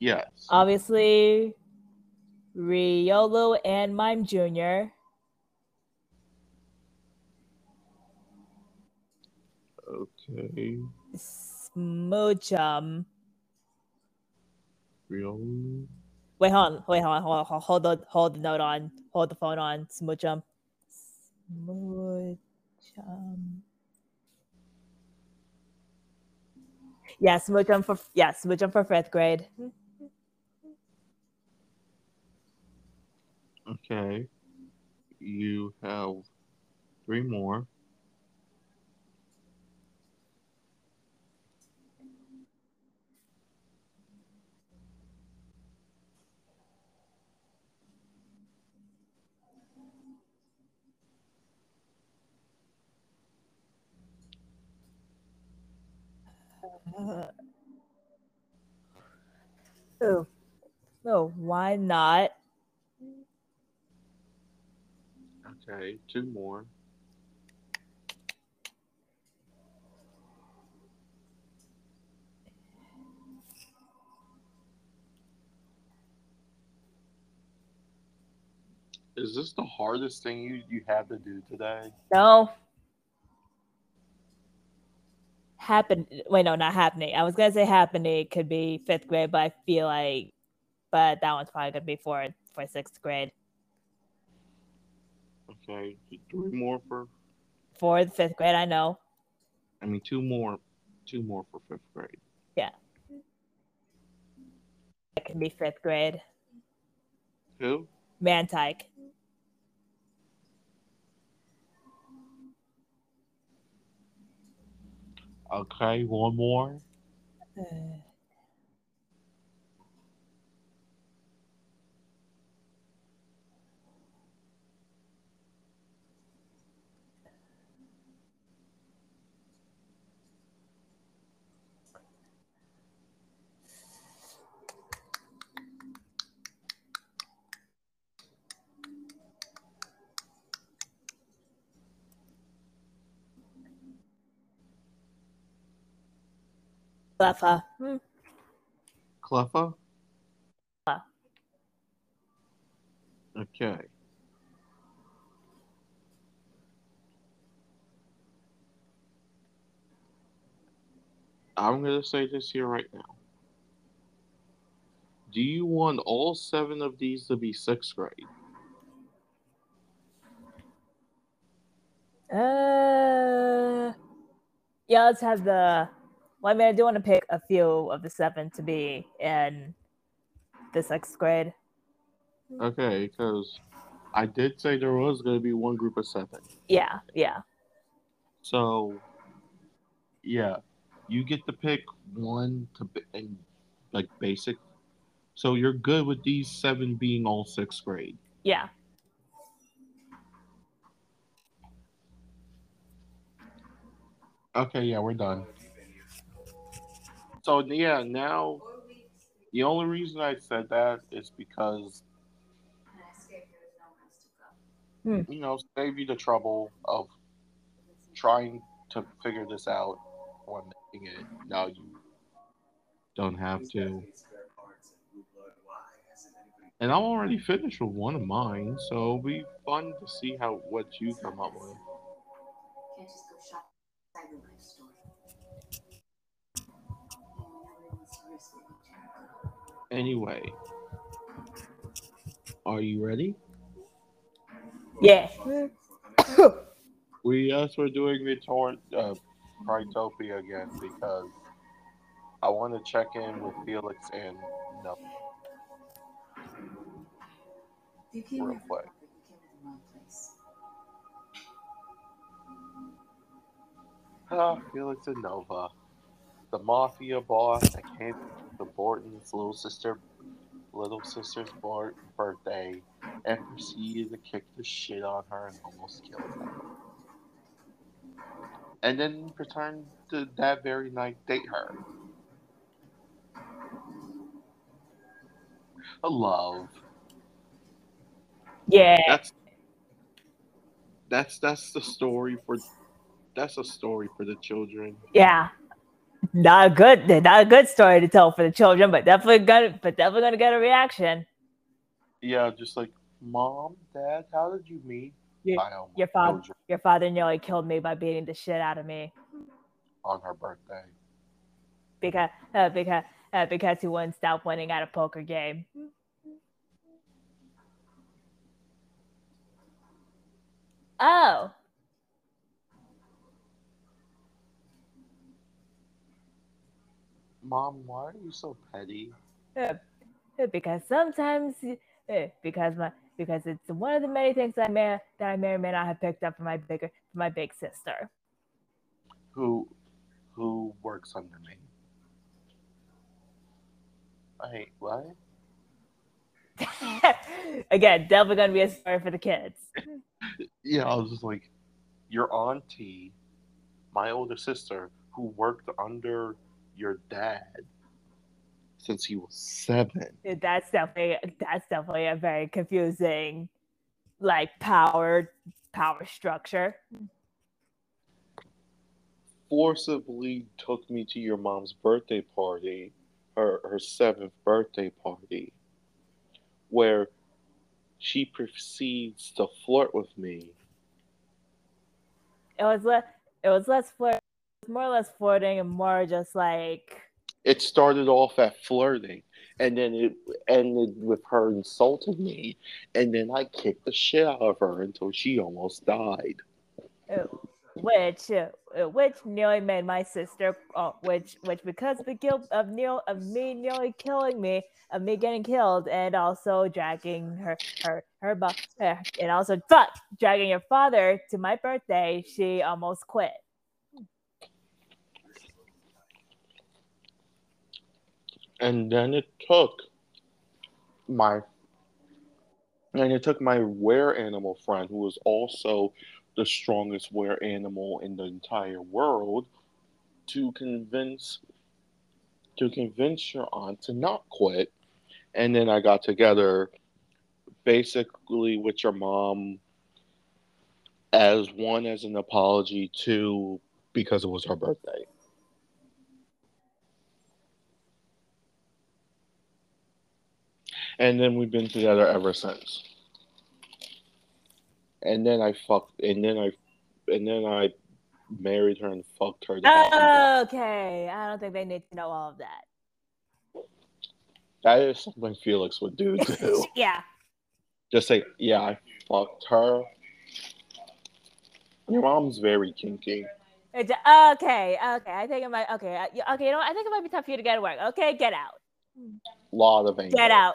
Yes. obviously Riolu and Mime Jr. Okay. Smoochum. Real. Wait, hold on. Wait, hold on. Hold, on, hold, the hold the note on. Hold the phone on. Smoochum. Smoochum. Yeah, Smoochum for yeah, Smoochum for fifth grade. Okay. You have three more. Uh, oh, oh, why not? Okay, two more. Is this the hardest thing you, you had to do today? No. Happen. Wait, no, not Happiny. I was gonna say Happiny could be fifth grade, but I feel like, but that one's probably gonna be for for sixth grade. Okay, three more for, For the fifth grade, I know. I mean, two more, two more for fifth grade. Yeah. It can be fifth grade. Who? Mantyke. Okay, one more. Uh, Cleffa. Hmm. Okay. I'm going to say this here right now. Do you want all seven of these to be sixth grade? Uh, yeah, let's have the. Well, I mean, I do want to pick a few of the seven to be in the sixth grade. Okay, because I did say there was going to be one group of seven. Yeah, yeah. So, yeah, you get to pick one to be, and like basic. So you're good with these seven being all sixth grade. Yeah. Okay, yeah, we're done. So yeah, now the only reason I said that is because And I scared there was no house to go. you know save you the trouble of trying to figure this out or making it. Now you don't have to. And I'm already finished with one of mine, so it'll be fun to see how what you come up with. Anyway, are you ready? Yeah. We yes, we're doing the torrent uh, Pridetopia again because I want to check in with Felix and no Real quick. for help, but you came to the wrong place. ah, Felix and Nova, the mafia boss that came to Borton's little sister, little sister's bar- birthday, and proceeded to kick the shit on her and almost killed her. And then returned to that very night date her. A love. Yeah. That's that's that's the story for that's a story for the children. Yeah. Not a good, not a good story to tell for the children, but definitely gonna, but definitely gonna get a reaction. Yeah, just like mom, dad, how did you meet? Your- your father- Your father nearly killed me by beating the shit out of me on her birthday. because, uh, because, uh, because he wouldn't stop winning at a poker game. Oh, Mom, why are you so petty? uh, because sometimes, uh, because my, because it's one of the many things that I may that I may or may not have picked up from my bigger, from my big sister. Who who works under me? Wait, what? Again, definitely gonna be a story for the kids. Yeah, I was just like, your auntie, my older sister, who worked under your dad since he was seven. That's definitely that's definitely a very confusing, like power power structure. forcibly took me to your mom's birthday party, her her seventh birthday party, where she proceeds to flirt with me. It was le- it was less flirt, more or less flirting, and more just like It started off at flirting, and then it ended with her insulting me, and then I kicked the shit out of her until she almost died. which uh, uh, which nearly made my sister uh, which which because of the guilt of Neil of me nearly killing me of me getting killed and also dragging her her her uh, and also fuck dragging your father to my birthday she almost quit and then it took my and it took my were animal friend who was also the strongest were animal in the entire world to convince to convince your aunt to not quit. And then i got together basically with your mom as one as an apology two because it was her birthday and then we've been together ever since. And then I fucked, and then I, and then I married her and fucked her. death. okay i don't think they need to know all of that That is something Felix would do too. yeah. Just say, yeah, I fucked her. Your mom's very kinky. It's, okay, okay. I think it might. Okay, okay. You know, what? I think it might be tough for you to get to work. Okay, get out. Lot of anger. Get out.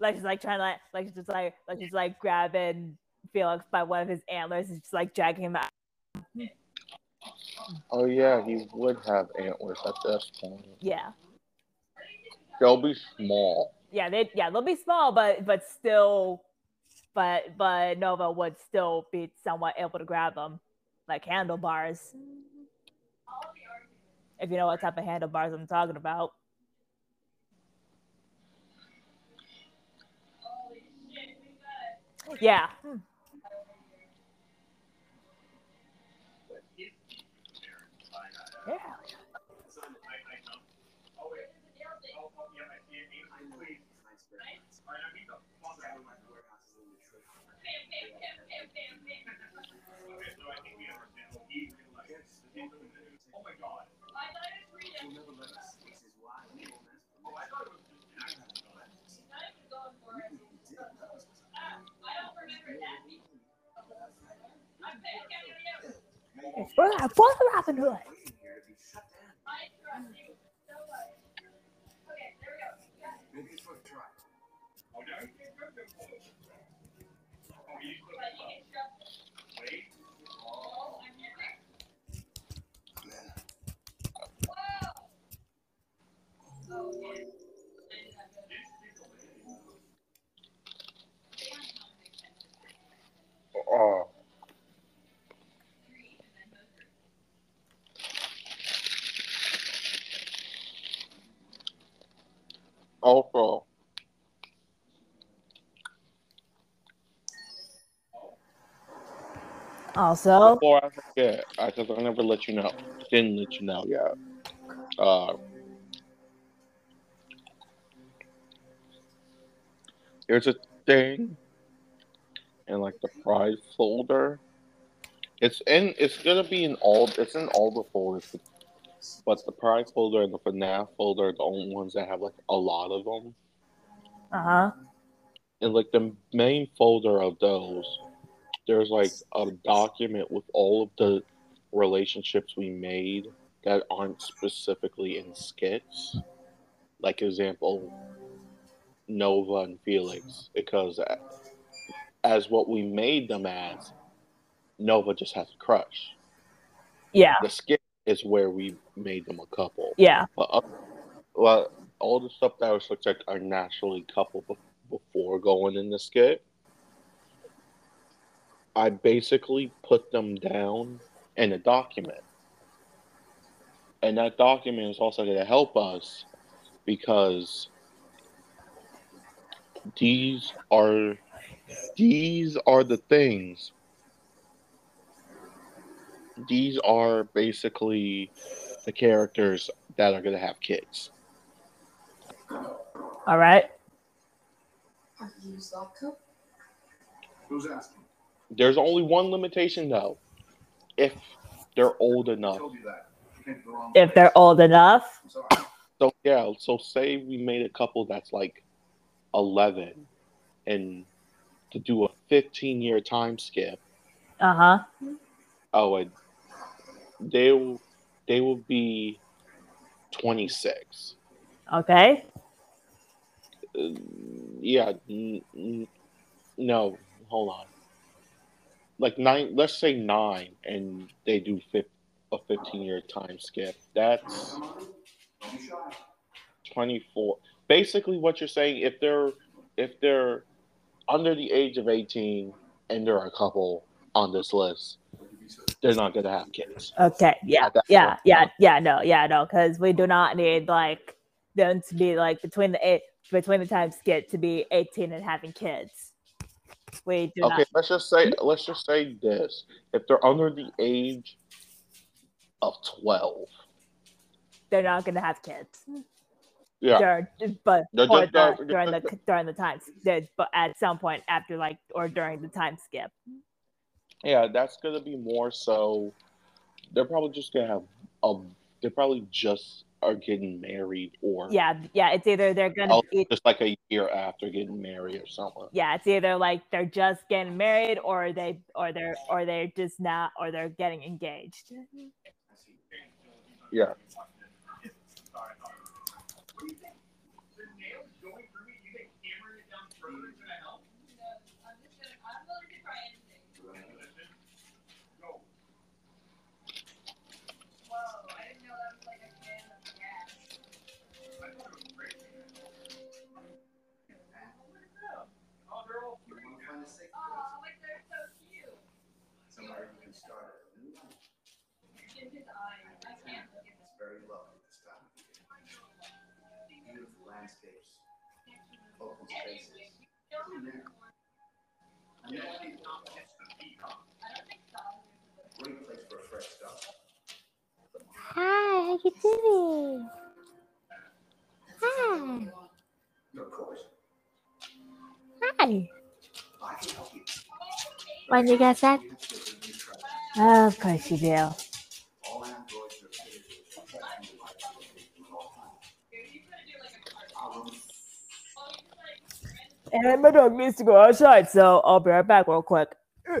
Like she's like trying to like, like she's just like like she's like grabbing Felix by one of his antlers and just like dragging him out. Oh yeah, he would have antlers at this point. Yeah, They'll be small. yeah. They yeah they'll be small, but but still, but but Nova would still be somewhat able to grab them like handlebars. If you know what type of handlebars I'm talking about. Yeah. Hmm. Yeah. Oh my god. It's for, the Robin Hood. waiting here to be shut down. Maybe it's worth a try. Oh, no. Oh, you put Wait. Oh. I'm in. Oh. Also, Also, before I forget, because I never let you know, didn't let you know yet. Uh, there's a thing in like the prize folder. It's in. It's gonna be in all. It's in all the folders, but, the prize folder and the FNAF folder are the only ones that have like a lot of them. uh huh. And like the main folder of those, there's like a document with all of the relationships we made that aren't specifically in skits. Like example, Nova and Felix, because as what we made them as, Nova just has a crush. Yeah. The skit is where we made them a couple. Yeah. But uh, well, all the stuff that was looked like are naturally coupled be- before going in the skit. I basically put them down in a document. And that document is also going to help us because these are these are the things these are basically the characters that are going to have kids. All right. Have you used that cup? Who's asking? There's only one limitation though. If they're old enough. told you that. You came to the wrong If they're old enough. So yeah, so say we made a couple that's like 11 and to do a 15 year time skip. Uh huh. Oh, and they will they will be 26. Okay. Uh, yeah, n- n- no, hold on. Like nine, let's say nine, and they do fif- a 15 year time skip. That's Come on. Don't be shy. 24 basically what you're saying if they're if they're under the age of 18 and there are a couple on this list What did you say? they're not going to have kids Okay. Yeah. Yeah. point, Yeah. Yeah. No. Yeah. No. Because we do not need like them to be like between the eight between the times get to be 18 and having kids. We do okay not. let's just say let's just say this if they're under the age of 12 They're not going to have kids. Yeah. During, but the, the, the, during the during the time but at some point after like or during the time skip. Yeah, that's gonna be more so. They're probably just gonna have um, a. They're probably just are getting married or yeah yeah it's either they're gonna oh, just like a year after getting married or something yeah it's either like they're just getting married or they or they're or they're just not or they're getting engaged yeah very lovely this time. Beautiful landscapes, open spaces. I know Great place for a fresh start. Hi, how you doing? Hi. Of course. Hi. When you get that? Of course you do. and my dog needs to go outside, so I'll be right back real quick. Eh.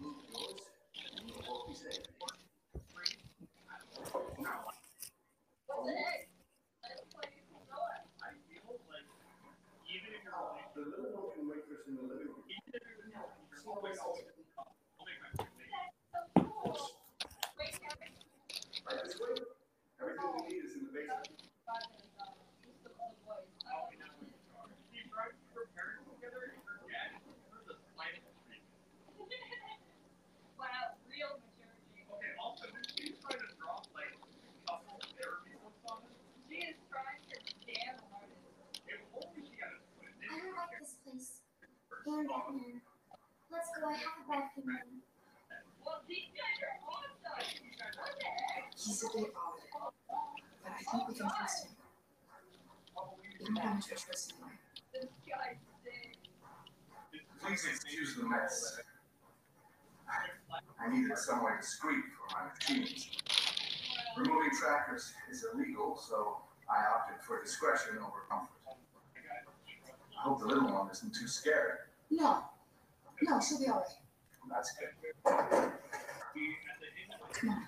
Please excuse the mess. I needed somewhere discreet for my machines. Removing trackers is illegal, so I opted for discretion over comfort. I hope the little one isn't too scared. No. No, she'll be all right. That's good. Come on.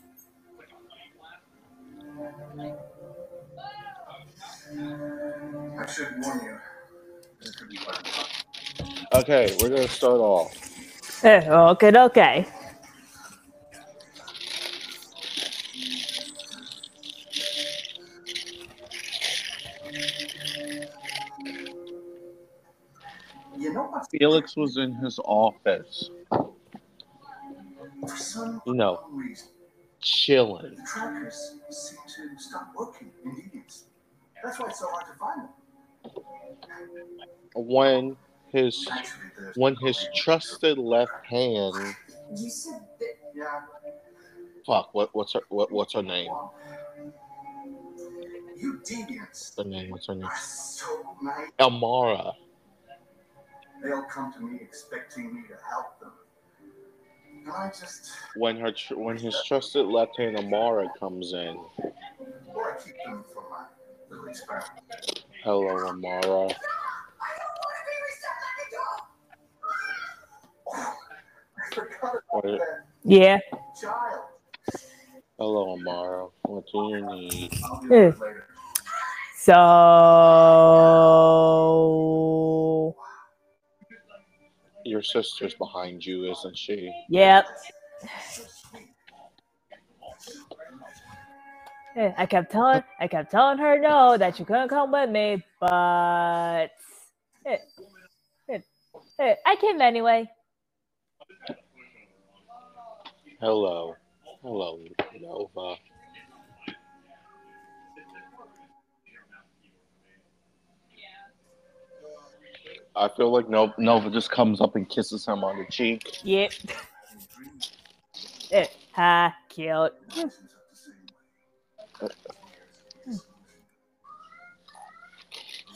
I should warn you. Okay, we're gonna start off. Oh, okay, okay. You know what? Felix was in his office. You know, chilling. The trackers seem to stop working in. That's why it's so hard to find them. When his when his trusted left hand You said that yeah. fuck what what's her what, what's her name? You deviants Her name what's her name? so nice. Amara. They'll come to me expecting me to help them. Just, When her tr- when his trusted left hand Amara comes in. or I keep them for my experiment. Hello Amara. I don't want to be reset. Let me go. I forgot about Wait. that Yeah. Hello Amara. What do you need? I'll deal with it later. So Your sister's behind you, isn't she? yep. Eh, I kept telling I kept telling her no that you couldn't come with me, but eh, eh, I came anyway. Hello. Hello, Nova. I feel like No- Nova just comes up and kisses him on the cheek. Yep. Eh, ha, cute. Emotions are the same way.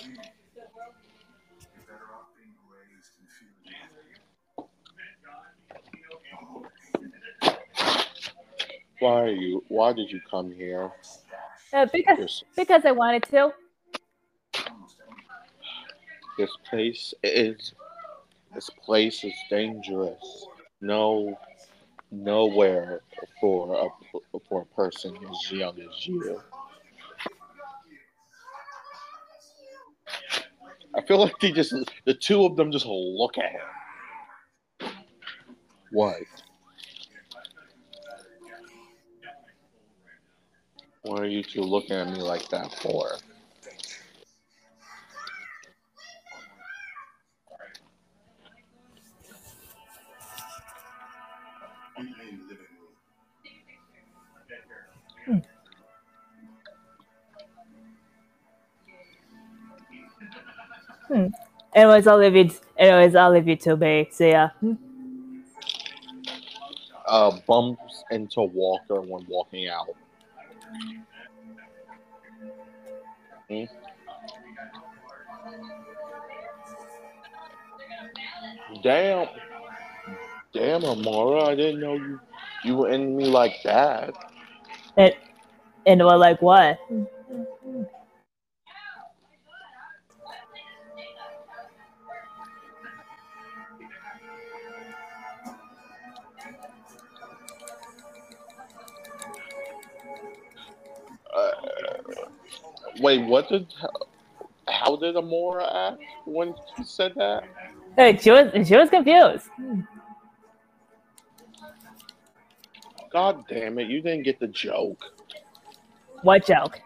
You're better off being raised in feeling. Why are you? Why did you come here? Uh, because because I wanted to. This place is this place is dangerous. No, nowhere for a for a person as young as you. I feel like they just the two of them just look at him. Why? What? Are you two looking at me like that for? Anyways, I'll leave it. Anyways, I'll leave you to be. So yeah. uh, bumps into Walker when walking out. Hmm? Damn. Damn, Amara, I didn't know you you were in me like that. And and we're like, what? Wait, what did how did Amara act when she said that? Hey, she was she was confused. God damn it, you didn't get the joke. What joke?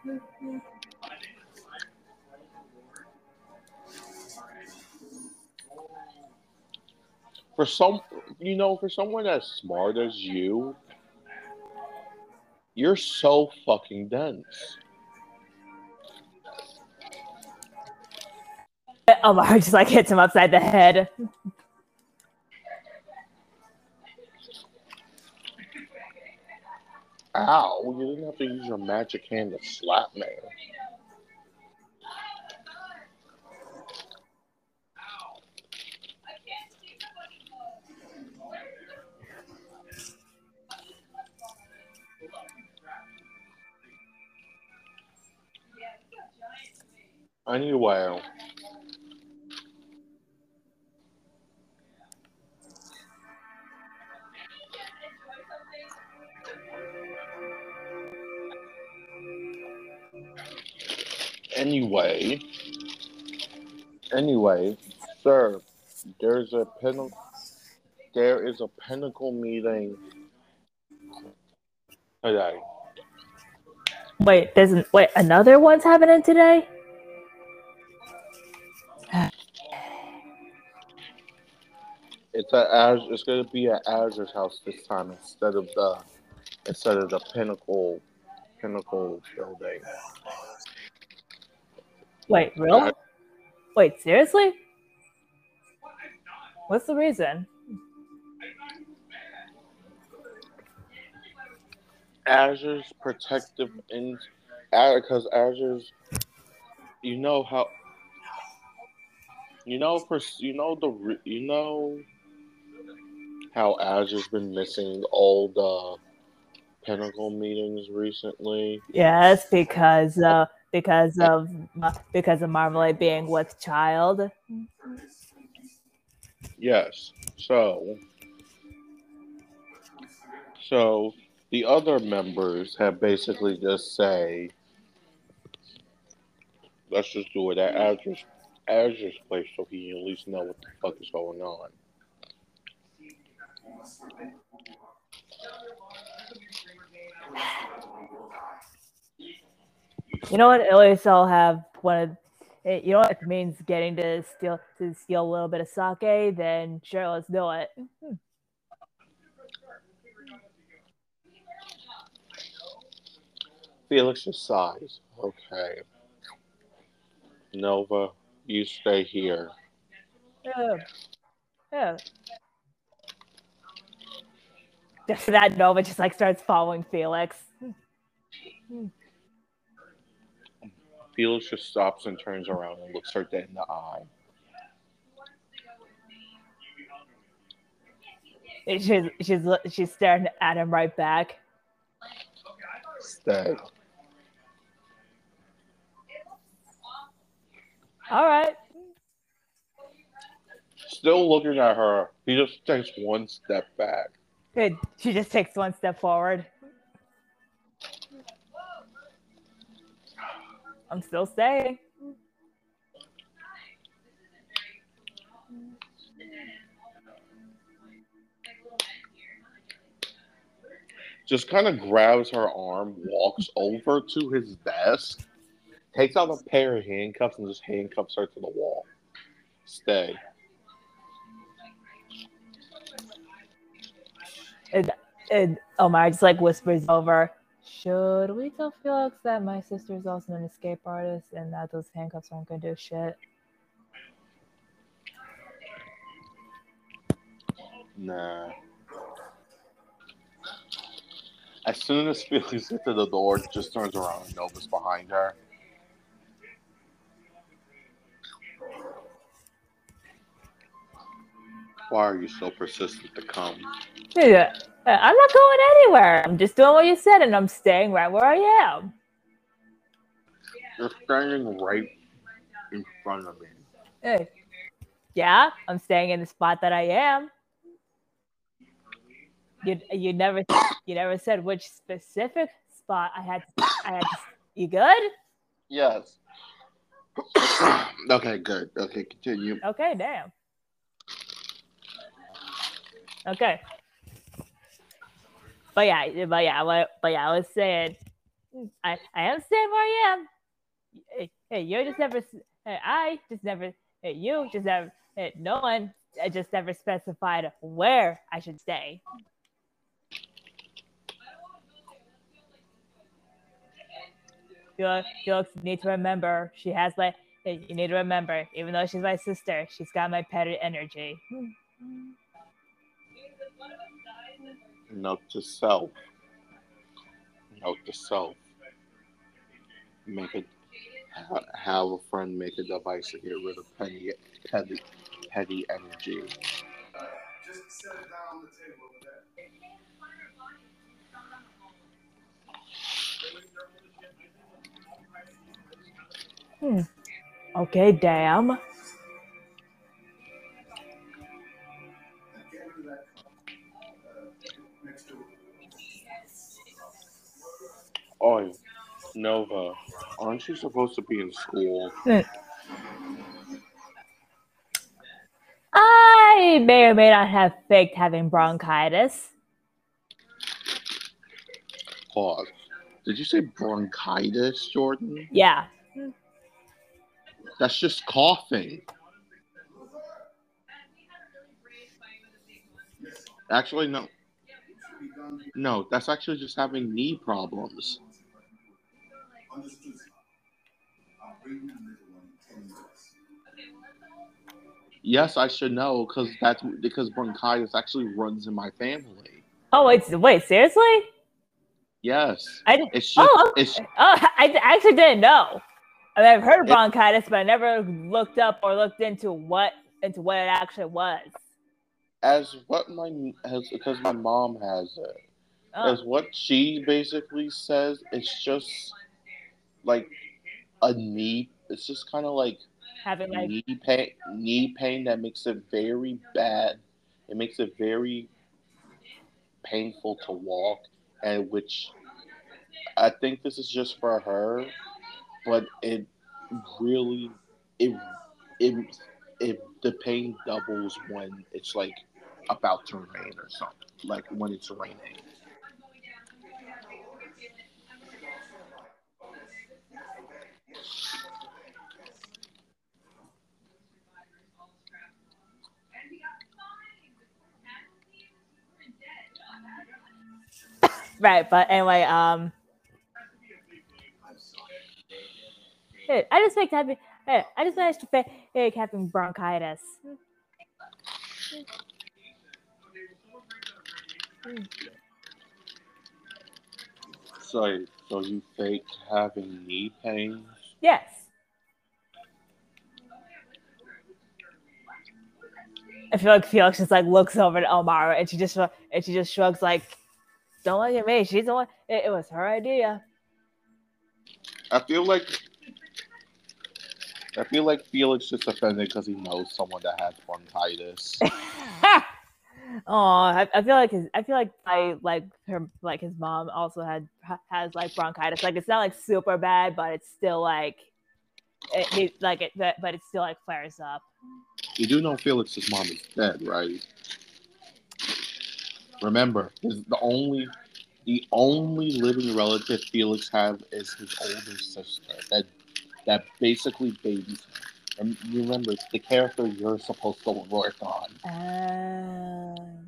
For some, you know, for someone as smart as you, you're so fucking dense. Oh, Amara just like hits him upside the head. Ow, you didn't have to use your magic hand to slap me. Anyway, anyway, anyway, sir, there's a pinnacle. There is a pinnacle meeting today. Wait, there's an, wait another one's happening today. It's at Az- It's gonna be at Azur's house this time instead of the instead of the Pinnacle Pinnacle building. Wait, really? Wait, seriously? What's the reason? Azure's protective in because Azur's you know how you know you know the you know how Azure's been missing all the pinnacle meetings recently. Yes, because uh, because of because of Marmalade being with child. Yes. So so the other members have basically just say let's just do it at Azur's Azur's place so he can at least know what the fuck is going on. You know what? At least I'll have one of. eh, You know what? If it means getting to steal to steal a little bit of sake, then sure, let's do it. Felix's size. Okay. Nova, you stay here. Yeah. Yeah. Just that Nova just like starts following Felix. Felix just stops and turns around and looks her dead in the eye. She's she's she's staring at him right back. Stay. All right. Still looking at her, he just takes one step back. Good. She just takes one step forward. I'm still staying. Just kind of grabs her arm, walks over to his desk, takes out a pair of handcuffs, and just handcuffs her to the wall. Stay. And and oh Amara just like whispers over. Should we tell Felix that my sister is also an escape artist and that those handcuffs aren't gonna do shit? Nah. As soon as Felix gets to the door, just turns around and Nova's behind her. Why are you so persistent to come? Yeah, Uh, I'm not going anywhere. I'm just doing what you said, and I'm staying right where I am. You're standing right in front of me. Hey. Yeah, I'm staying in the spot that I am. You you never you never said which specific spot I had. I had. To, you good? Yes. okay, good. Okay, continue. Okay, damn. Okay. But yeah, but yeah, but, yeah, I was saying, I I am staying where I am. Hey, hey you just never. Hey, I just never. Hey, you just never. Hey, no one. I just never specified where I should stay. You, you need to remember she has my. You need to remember, even though she's my sister, she's got my petty energy. Note to self. Note to self. Make it. Have a friend make a device to get rid of petty, petty, petty energy. Hmm. Okay, damn. Oh, Nova, aren't you supposed to be in school? I may or may not have faked having bronchitis. Pause. Did you say bronchitis, Jordan? Yeah. That's just coughing. Actually, no. No, that's actually just having knee problems. Understood. I'll bring the little one in ten minutes. Yes, I should know because that's because bronchitis actually runs in my family. Oh wait, wait, seriously? Yes, I didn't. it's oh, just Oh, it's Oh, I I actually didn't know. I mean, I've heard of It- bronchitis, but I never looked up or looked into what into what it actually was. as what my has because my mom has it. Oh, As what she basically says, it's just like a knee. It's just kind of like having like knee pain, knee pain that makes it very bad. It makes it very painful to walk, and which I think this is just for her, but it really it it it the pain doubles when it's like about to rain or something, like when it's raining. Right, but anyway, um, hey, I just faked having. Hey, I just managed to fake fake having bronchitis. So, so you faked having knee pain? Yes. I feel like Felix just like looks over at Elmara and she just and she just shrugs like, "Don't look at me. She's the one. It, it was her idea." I feel like I feel like Felix just offended because he knows someone that has bronchitis. oh, I, I feel like his, I feel like I like her like his mom also had has like bronchitis. Like it's not like super bad, but it's still like it needs like it, but but it still like flares up. You do know Felix's mom is dead, right? Remember, is the only the only living relative Felix have is his older sister that that basically babies him. And you remember it's the character you're supposed to work on. Um,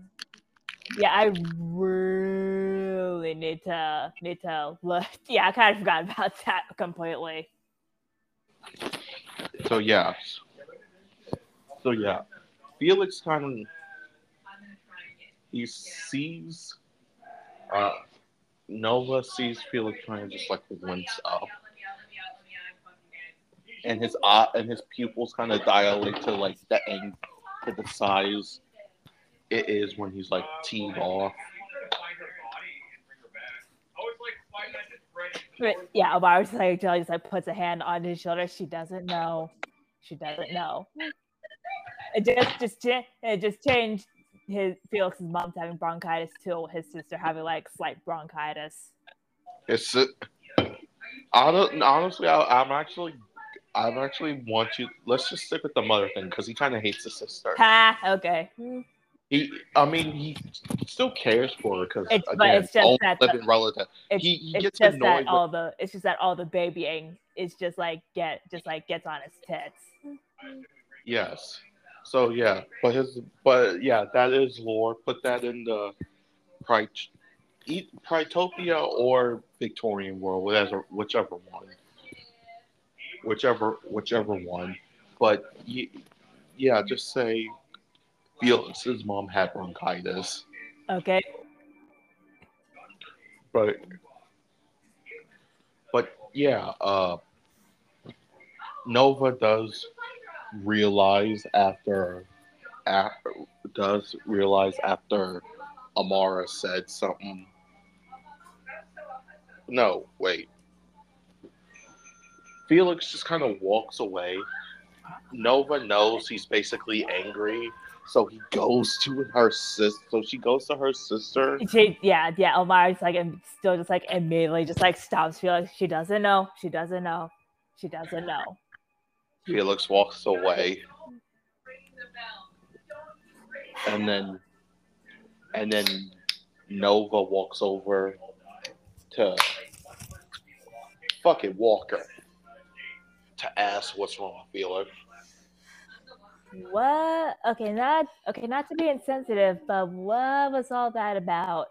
yeah, I really need to need to look. Yeah, I kind of forgot about that completely. So yeah. So yeah. Felix kind of he sees uh Nova sees Felix trying to just like wince up. And his eye and his pupils kind of dilate to like the ang to the size it is when he's like teed off. But yeah, Amara's like Jelly just like puts a hand on his shoulder. She doesn't know. She doesn't know. It just just it just changed his Felix's mom's having bronchitis to his sister having like slight bronchitis. It's uh, hon- honestly, I, I'm actually, I'm actually want you. Let's just stick with the mother thing because he kind of hates the sister. Ha. Okay. He, I mean, he still cares for her because but again, it's just only that the- relative. It's, He- he it's gets just annoyed that with- all the it's just that all the babying is just like get just like gets on his tits. Yes. So yeah, but his, but yeah, that is lore. Put that in the Pridetopia or Victorian world, whatever, whichever one, whichever, whichever one. But yeah, just say Felix's mom had bronchitis, Okay. but but yeah, uh, Nova does realize after, after does realize after Amara said something. No, wait. Felix just kind of walks away. Nova knows he's basically angry, so he goes to her sister. So she goes to her sister. She, yeah, yeah. Elmira's like and still just like immediately just like stops Felix. She doesn't know. She doesn't know. She doesn't know. Felix walks away, and then, and then Nova walks over to fucking Walker to ask what's wrong with Felix. What? Okay, not okay, not to be insensitive, but what was all that about?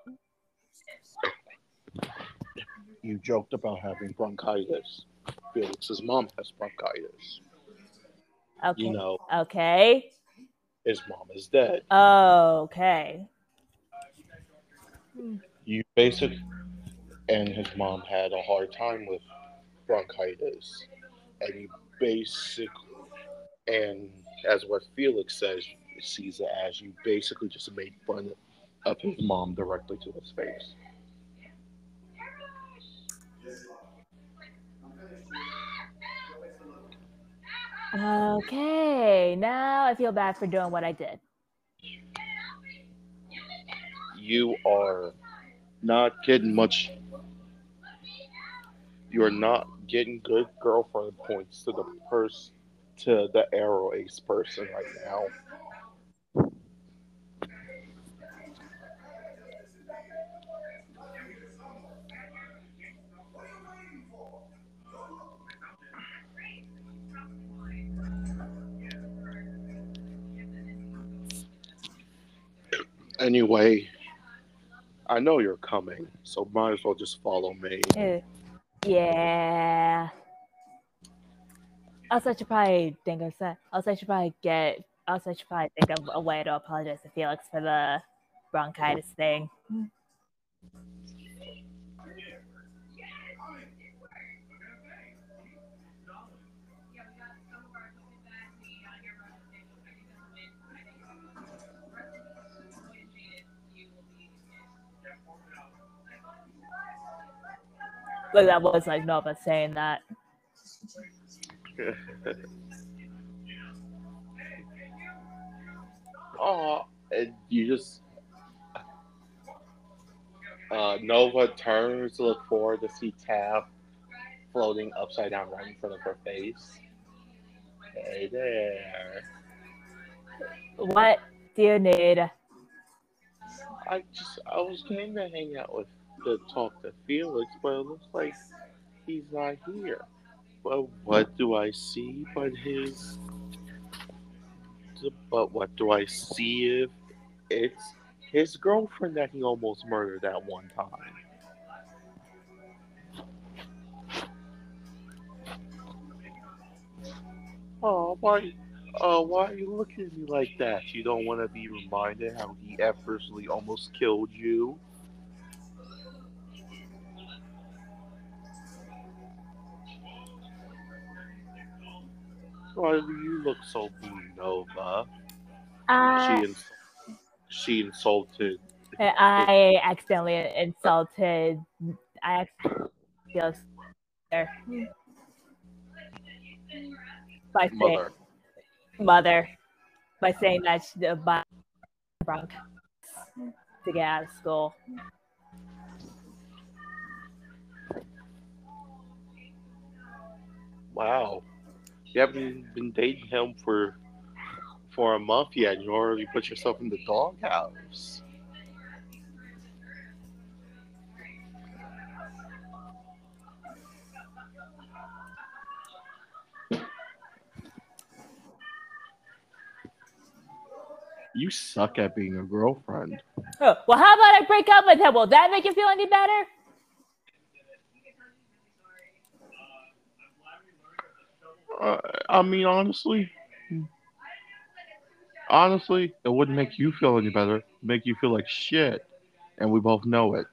You joked about having bronchitis. Felix's mom has bronchitis. Okay. You know, Okay. his mom is dead. Okay. You basic, and his mom had a hard time with bronchitis, and you basic, and as what Felix says, sees it as you basically just made fun of his mom directly to his face. Okay. Now I feel bad for doing what I did. You are not getting much. You are not getting good girlfriend points to the pers to the arrow ace person right now. Anyway, I know you're coming, so might as well just follow me. Yeah. Also, I should probably think of. Also, I should probably get. Also, I should probably think of a way to apologize to Felix for the bronchitis thing. Look, that was like Nova saying that. Oh, and you just uh, Nova turns to look forward to see Tab floating upside down right in front of her face. Hey there. What do you need? I just I was going to hang out with to talk to Felix, but it looks like he's not here. But what do I see but his? But what do I see if it's his girlfriend that he almost murdered at one time? Oh, why? Oh, why are you looking at me like that? You don't want to be reminded how he effortlessly almost killed you? Why do you look so blue, Nova? Uh, She ins- she insulted. I accidentally insulted. I accidentally there by saying Mother. mother by saying that she uh, by drunk to get out of school. Wow. You haven't been dating him for for a month yet, and you already put yourself in the doghouse. You suck at being a girlfriend. Oh, well, how about I break up with him? Will that make you feel any better? Uh, I mean, honestly, honestly, it wouldn't make you feel any better. It'd make you feel like shit, and we both know it.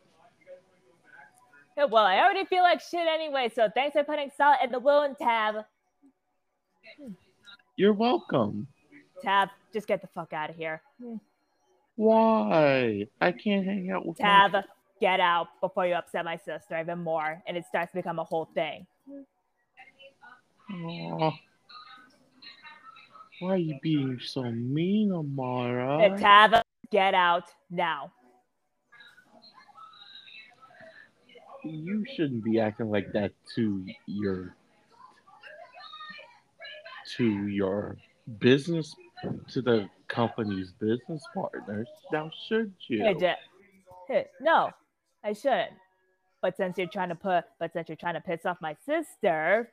Yeah, Well, I already feel like shit anyway, so thanks for putting salt in the wound, Tab. You're welcome. Tab, just get the fuck out of here. Why? I can't hang out with my- Tab, get out before you upset my sister even more, and it starts to become a whole thing. Aw. Why are you being so mean, Amara? Tab, get out now. You shouldn't be acting like that to your to your business to the company's business partners. Now should you? Hey, Ja- hey, no, I shouldn't. But since you're trying to put, but since you're trying to piss off my sister,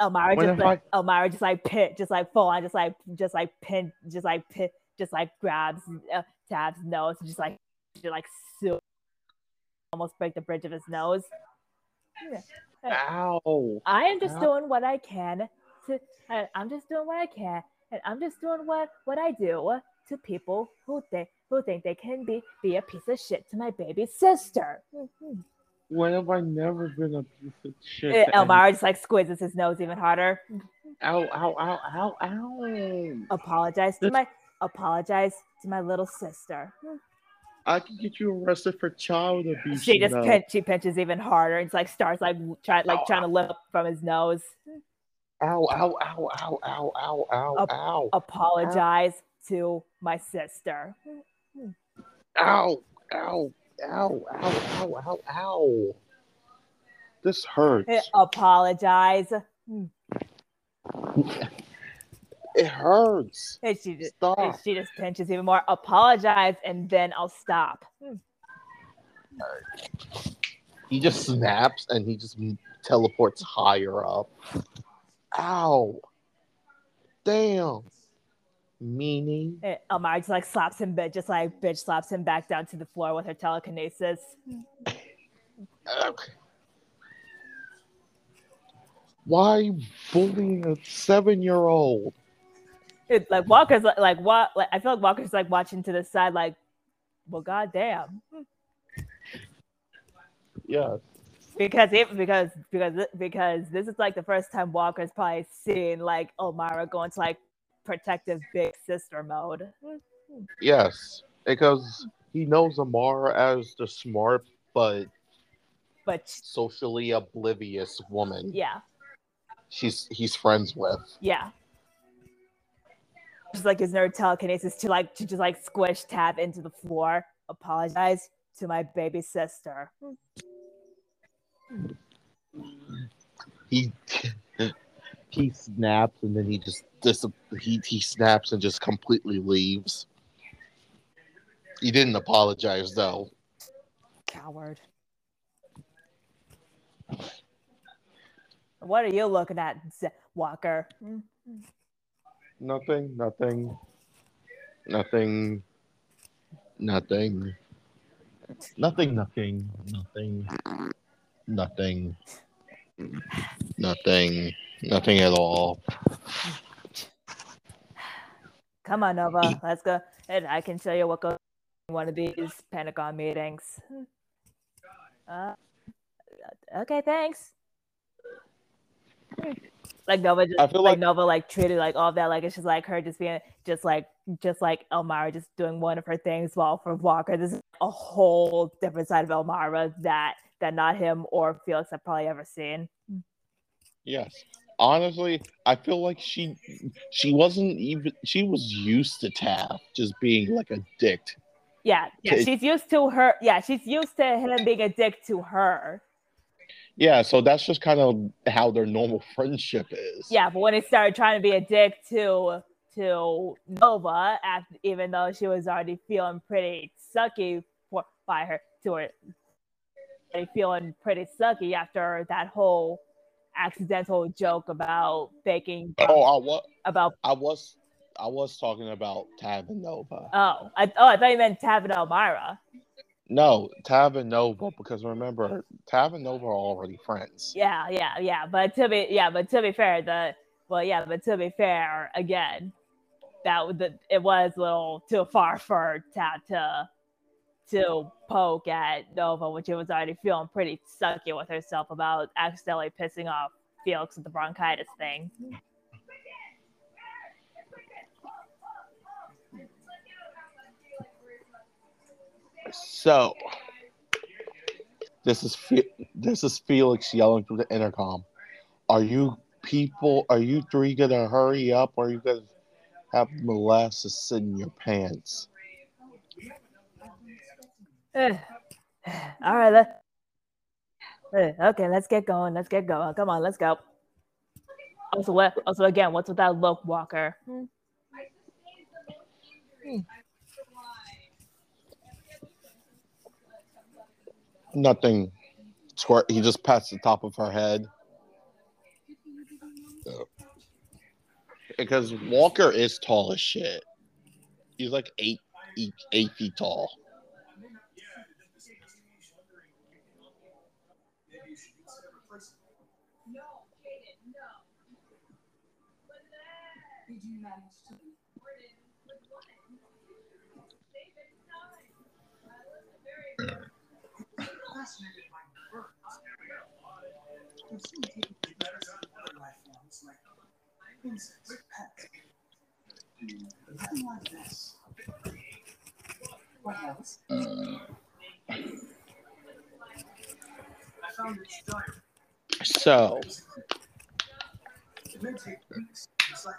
Elmira When just like Elmira just like pit, just like full on, just like just like pin, just like pit, just like grabs uh, Tab's nose, just like just like so almost break the bridge of his nose. Ow. I am just Ow. doing what I can to. I, I'm just doing what I can, and I'm just doing what what I do to people who think who think they can be be a piece of shit to my baby sister. When have I never been a piece of shit? Eh, to any- Elmira just like squeezes his nose even harder. Ow, ow, ow, ow, ow. Apologize to my apologize to my little sister. I can get you arrested for child abuse. She just pinch, she pinches even harder. It's like starts like trying like trying to lift up from his nose. Ow, ow, ow, ow, ow, ow, ow, Up- ow. Apologize to my sister. Ow, ow, ow, ow, ow, ow, ow. This hurts. Eh, Apologize. It hurts. And she just Stop. and she just pinches even more. Apologize and then I'll stop. He just snaps and he just teleports higher up. Ow. Damn. Meaning. Eh, Elmira just like slaps him, but just like bitch slaps him back down to the floor with her telekinesis. Okay. Why bullying a seven year old? It, like Walker's like, like what? Like I feel like Walker's like watching to the side, like, well, goddamn. Yeah. because it because because because this is like the first time Walker's probably seen like Elmira going to like protective big sister mode. Yes. Because he knows Amara as the smart but But socially oblivious woman yeah, she's he's friends with. yeah. Just like his nerd telekinesis to like to just like squish Tab into the floor. Apologize to my baby sister. He he snaps and then he just dis- he he snaps and just completely leaves. He didn't apologize though. Coward. What are you looking at, Z- Walker? Nothing, nothing, nothing, nothing, nothing, nothing, nothing, nothing, nothing, nothing at all. Come on, Nova. Let's go. And I can show you what goes in one of these Pentagon meetings. Uh, okay, thanks. Like Nova, just, I feel like, like- Nova, like treated like all that, like it's just like her just being just like just like Elmira just doing one of her things. While for Walker, this is a whole different side of Elmira that that not him or Felix have probably ever seen. Yes. Honestly, I feel like she she wasn't even she was used to Taft just being like a dick. Yeah, yeah, Okay. she's used to her. Yeah, she's used to him being a dick to her. Yeah, so that's just kind of how their normal friendship is. Yeah, but when he started trying to be a dick to to Nova, after, even though she was already feeling pretty sucky for, by her to her, feeling pretty sucky after that whole accidental joke about faking Oh, I was about I was I was talking about Tab and Nova. oh I oh I thought you meant Tab and Elmira. No, Tab and Nova, because remember, Tab and Nova are already friends. Yeah, yeah, yeah. But to be yeah, but to be fair, the well, yeah, but to be fair, again, that was the it was a little too far for Tab to to poke at Nova when she was already feeling pretty sucky with herself about accidentally pissing off Felix with the bronchitis thing. So, this is Fe- this is Felix yelling through the intercom. Are you people? Are you three gonna hurry up, or are you gonna have molasses in your pants? All right, let, okay, let's get going. Let's get going. Come on, let's go. Also, what? Also, again, what's with that look, Walker? Hmm? Nothing. Twer- he just pats the top of her head. Because Walker is tall as shit. He's like eight, eight, eight feet tall. I may not be suited at this investigation. Maybe you should consider replacing me. No, Jaden, no. What's that? Did you manage to Jordan, with what? Save it time. I wasn't very Fascinated by birds. I've seen people do better than other life forms like insects, pets. But nothing like this. what else? I found its diary. So, It may take weeks. It's like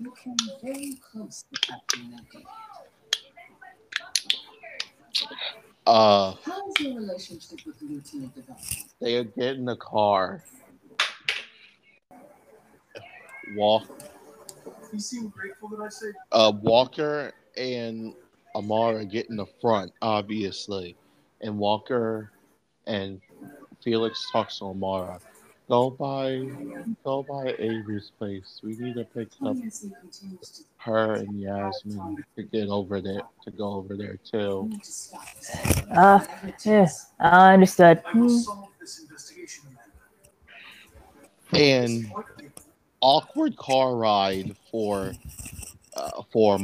You came very close to capturing that uh, How is your relationship with Lieutenant developing? they get in the car. Walk, he seemed grateful that I saved. uh, Walker and Amara get in the front, obviously, and Walker and Felix talks to Amara. Go by, go by Avery's place. We need to pick up Clemency continues to her and Yasmin to get over there, to go over there too. to. Uh, Whatever it yeah, takes. I understood. I will solve this investigation, Amanda. And awkward car ride for, uh, for,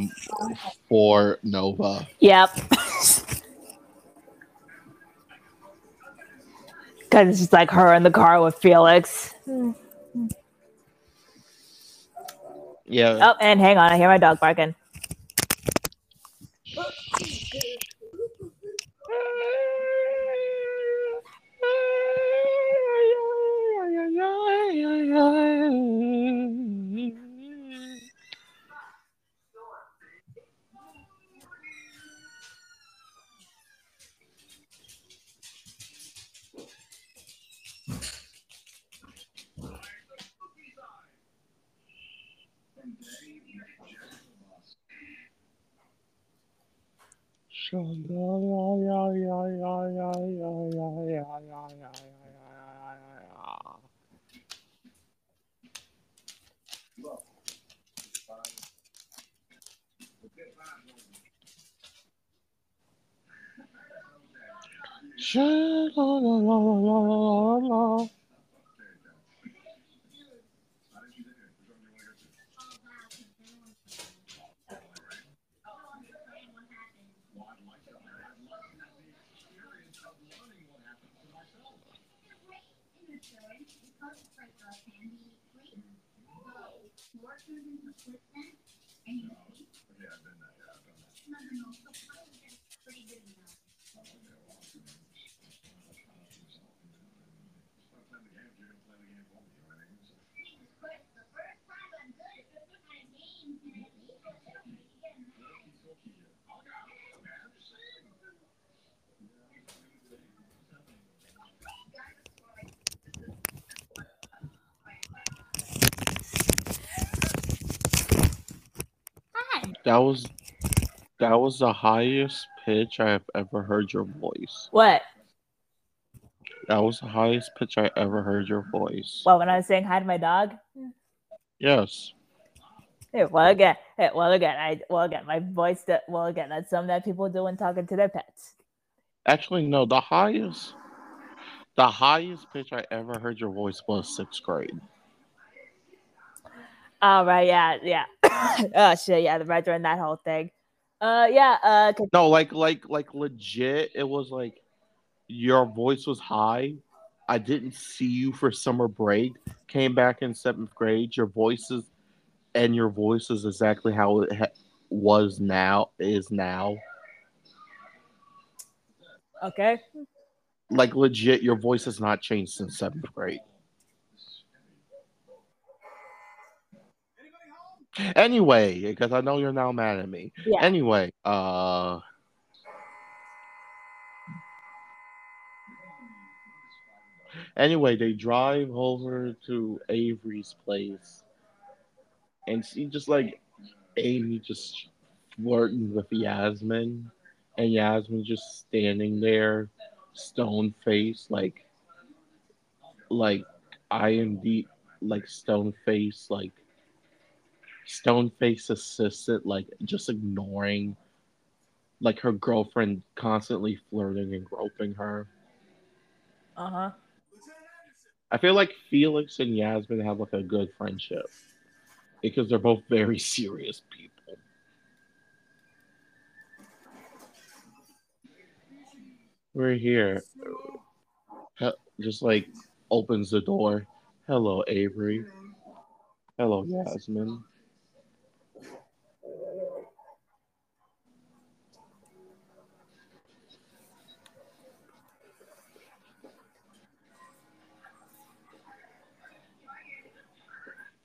for Nova. Yep. Because it's just like her in the car with Felix. Mm-hmm. Yeah. Oh, and hang on, I hear my dog barking. Sha la. That was that was the highest pitch I have ever heard your voice. What? That was the highest pitch I ever heard your voice. Well, when I was saying hi to my dog? Yes. Hey, well again, hey, well again, I well again, my voice. That, well again, that's something that people do when talking to their pets. Actually, no. The highest, the highest pitch I ever heard your voice was sixth grade. All right, yeah, yeah. oh shit, yeah, the retro and that whole thing. Uh, yeah. Uh, No, like, like, like, legit. It was like your voice was high. I didn't see you for summer break. Came back in seventh grade. Your voice is, and your voice is exactly how it ha- was now. Is now. okay. Like legit, your voice has not changed since seventh grade. Anyway, because I know you're now mad at me. Yeah. Anyway, uh Anyway, they drive over to Avery's place and see just like Amy just flirting with Yasmin and Yasmin just standing there, stone faced, like like I am the like stone face, like stone face assistant, like just ignoring like her girlfriend constantly flirting and groping her. Uh huh. I feel like Felix and Yasmin have like a good friendship because they're both very serious people. We're here. Just like opens the door. Hello, Avery. Hello, Yasmin.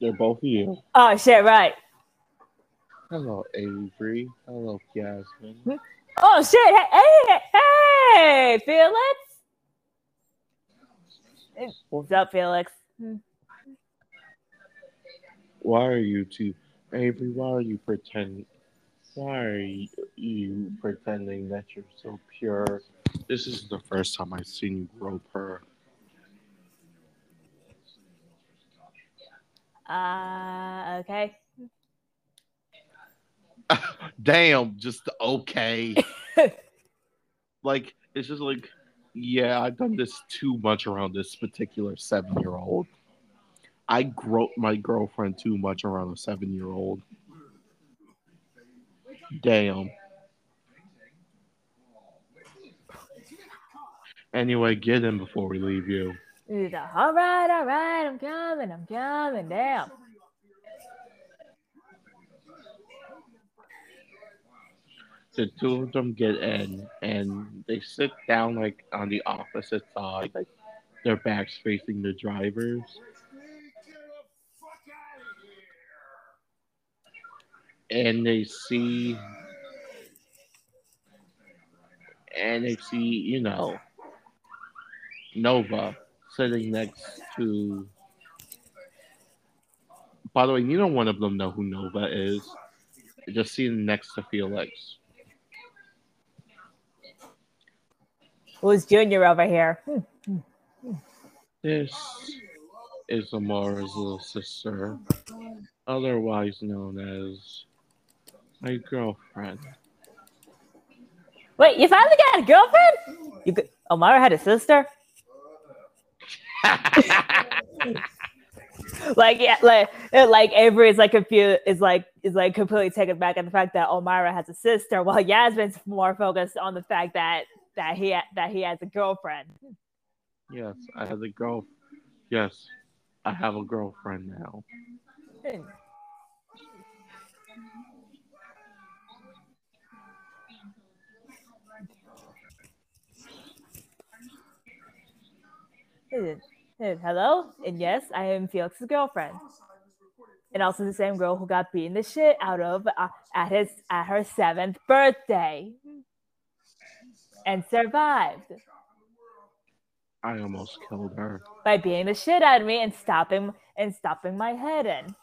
They're both of you. Oh shit! Right. Hello, Avery. Hello, Yasmin. Hmm? Oh shit! Hey, hey, hey, Felix. What's up, Felix? Why are you two, Avery? Why are you pretending? Why are you, you pretending that you're so pure? This is the first time I've seen you grope her. Uh, okay. Damn, just okay. like it's just like, yeah, I've done this too much around this particular seven-year-old. I grope my girlfriend too much around a seven-year-old. Damn. Anyway, get in before we leave you. He's like, all right, all right, I'm coming, I'm coming. Damn. the two of them get in and they sit down like on the opposite side, like their backs facing the drivers. And they see and they see, you know, Nova sitting next to by the way, neither one of them know who Nova is. Just sitting next to Felix. Who's Junior over here? This is Amara's little sister, otherwise known as my girlfriend. Wait, you finally got a girlfriend? You Omara had a sister? like yeah, like like Avery is like confused is like is like completely taken back at the fact that Omara has a sister, while Yasmin's more focused on the fact that that he ha- that he has a girlfriend. yes, I have a girl. Yes, I have a girlfriend now. Hmm. Hmm. Hmm. Hello, and yes, I am Felix's girlfriend, and also the same girl who got beaten the shit out of uh, at his at her seventh birthday, and survived I almost killed her. by beating the shit out of me and stopping and stopping my head in.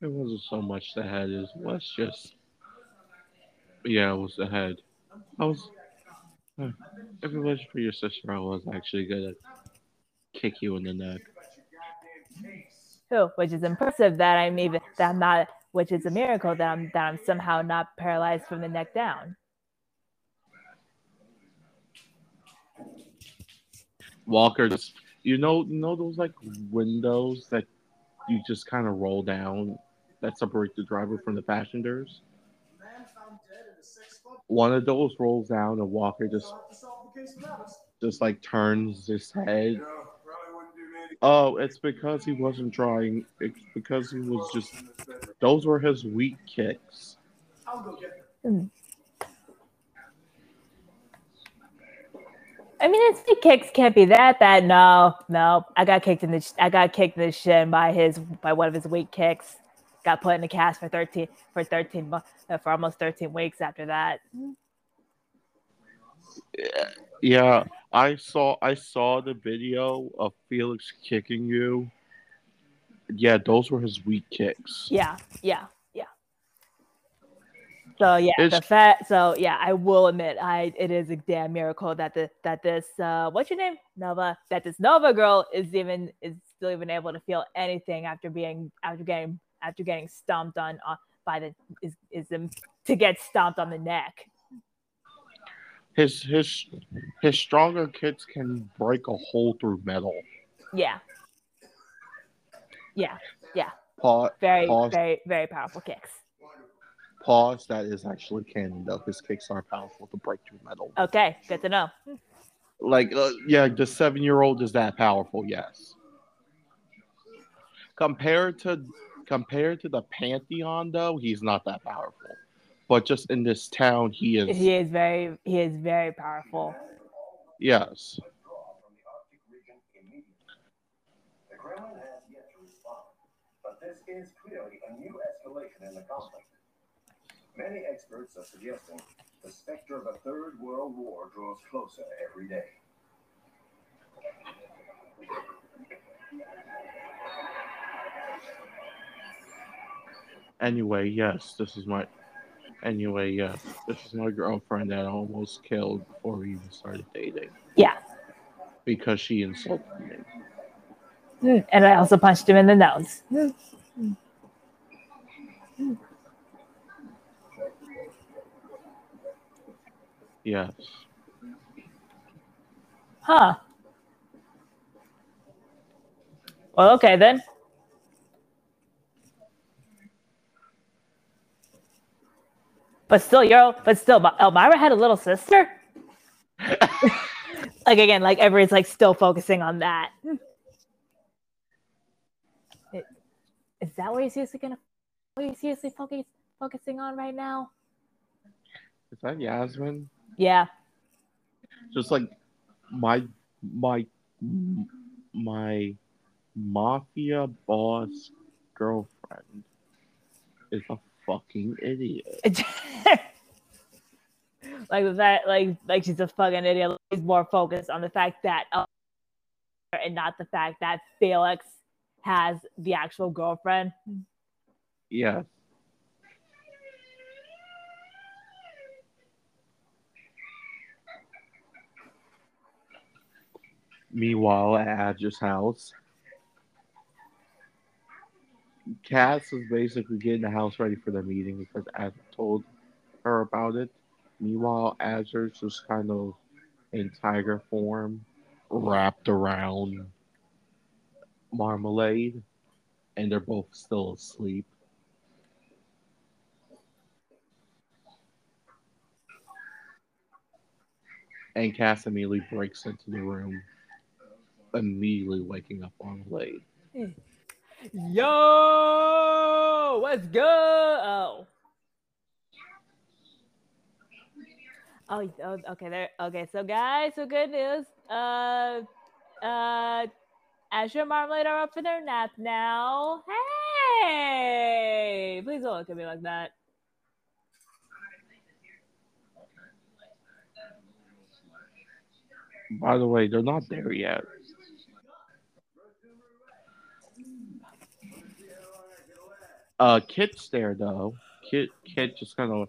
It wasn't so much the head, it was just. Yeah, it was the head. I was. If it wasn't for your sister, I was actually gonna kick you in the neck. too, which is impressive that I'm even that I'm not, which is a miracle that I'm that I'm somehow not paralyzed from the neck down. Walker, just you know, you know those like windows that you just kind of roll down that separate the driver from the passengers. One of those rolls down, and Walker just just like turns his head. Oh, it's because he wasn't trying. It's because he was just. Those were his weak kicks. I'll go get them. Hmm. I mean, his big kicks can't be that bad. No, no, I got kicked in the I got kicked in the shin by his by one of his weak kicks. Got put in the cast for thirteen for thirteen mo- uh, for almost thirteen weeks after that. Yeah, I saw. I saw the video of Felix kicking you. Yeah, those were his weak kicks. Yeah, yeah, yeah. So yeah, the It's- fact. So yeah, I will admit, I it is a damn miracle that the that this uh what's your name Nova that this Nova girl is even is still even able to feel anything after being after getting after getting stomped on uh, by the is is them to get stomped on the neck. His his his stronger kids can break a hole through metal. Yeah. Yeah, Pause. very Pause. very very powerful kicks. Pause. That is actually canon, though. His kicks are powerful to break through metal. Okay, good to know. Like, uh, yeah, the seven-year-old is that powerful. Yes. Compared to compared to the Pantheon, though, he's not that powerful. But just in this town, he is. He is very he is very powerful. Yes. from the Arctic region immediately. The Kremlin has yet to respond, but this is clearly a new escalation in the conflict. Many experts are suggesting the specter of a third world war draws closer every day. Anyway, yes, this is my. Anyway, yes, this is my girlfriend that I almost killed before we even started dating Yeah. because she insulted me. And I also punched him in the nose. Yes. Huh. Well, okay then. But still, you're but still, but Elmira had a little sister. like again, like everybody's like still focusing on that. It- Is that what you're seriously gonna? What you seriously focus, focusing on right now? Is that Yasmin? Yeah. Just like my my my mafia boss girlfriend is a fucking idiot. like the fact, like like she's a fucking idiot. She's more focused on the fact that, uh, and not the fact that Felix has the actual girlfriend. Yeah. Meanwhile, at Adja's house, Cass is basically getting the house ready for the meeting because Adja told her about it. Meanwhile, Azure's just kind of in tiger form, wrapped around Marmalade, and they're both still asleep. And Cass immediately breaks into the room, immediately waking up Marmalade. Yo, what's good? Oh. Oh, oh, okay. There. Okay, so guys, so good news. Uh, uh, Azure Marmalade are up for their nap now. Hey, please don't look at me like that. By the way, they're not there yet. Uh, Kit's there though. Kit, Kit just kind of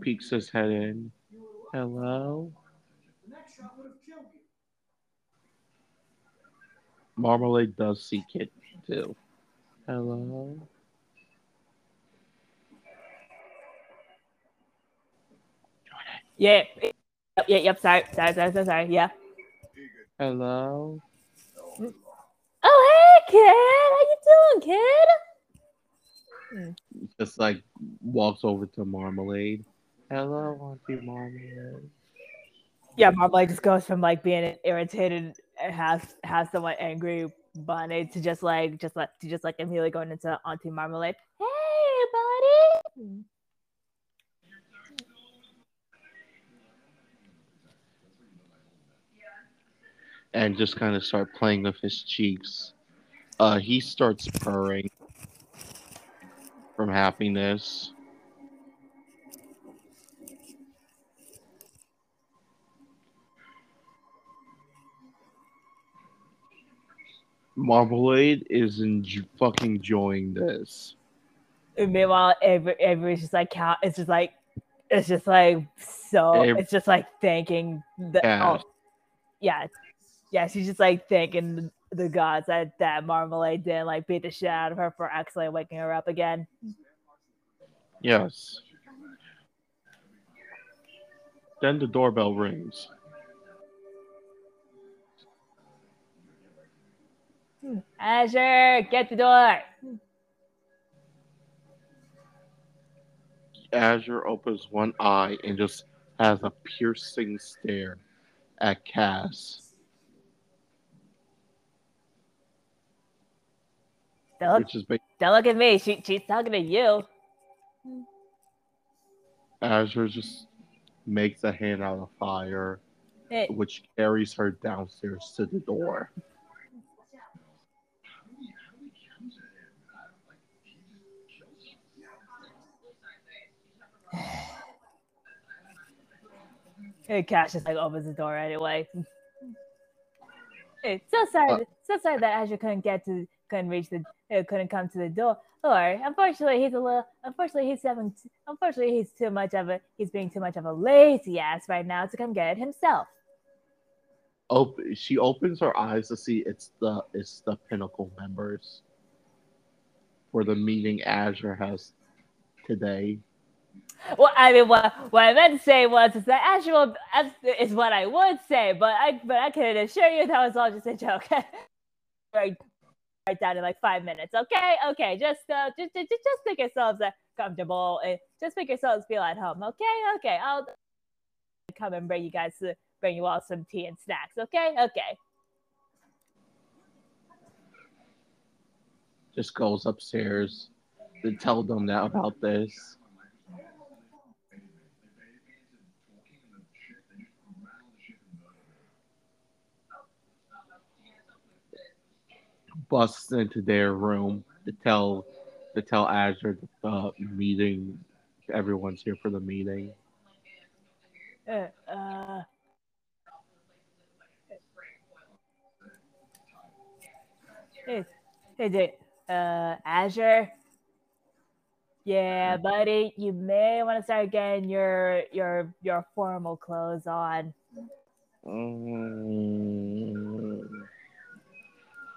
peeks his head in. Hello, The next shot would have killed you. Marmalade does see Kit too. Hello. Yeah. Yep. Yep. Yep. Sorry. Sorry. Sorry. Sorry. sorry. Yeah. Hello. Oh, hey, kid. How you doing, kid? Just like walks over to Marmalade. Hello, Auntie Marmalade. Yeah, Marmalade just goes from like being irritated, and has has somewhat angry bunny to just like just like to just like immediately going into Auntie Marmalade. Hey, buddy. and just kind of start playing with his cheeks. Uh, he starts purring from happiness. Marmalade is enj- fucking enjoying this. And meanwhile, every everybody's just like count. It's just like it's just like so. It- it's just like thanking the. Yeah. Oh, yeah, yeah. She's just like thanking the, the gods that that Marmalade didn't like beat the shit out of her for actually waking her up again. Yes. Then the doorbell rings. Azure, get the door. Azure opens one eye and just has a piercing stare at Cass, Don't look, is don't look at me. She she's talking to you. Azure just makes a hand out of fire, Hey, which carries her downstairs to the door. hey, Cass just like opens the door anyway. Hey, so sorry, Uh, so sorry that Azure couldn't get to, couldn't reach the, uh, couldn't come to the door. Or unfortunately, he's a little, unfortunately, he's having, unfortunately, he's too much of a, he's being too much of a lazy ass right now to come get it himself. Op- she opens her eyes to see it's the it's the Pinnacle members for the meeting Azure has today. Well, I mean, what what I meant to say was is that actual is what I would say, but I but I can assure you that was all just a joke. right, right down in like five minutes. Okay, okay, just uh, just just just make yourselves uh, comfortable. And just make yourselves feel at home. Okay, okay, I'll come and bring you guys to bring you all some tea and snacks. Okay, okay. Just goes upstairs to tell them that about this. Busts into their room to tell to tell Azure the uh, meeting. Everyone's here for the meeting. Uh, uh, hey, hey, Jay, uh, Azure. Yeah, buddy, you may want to start getting your your your formal clothes on. Mm,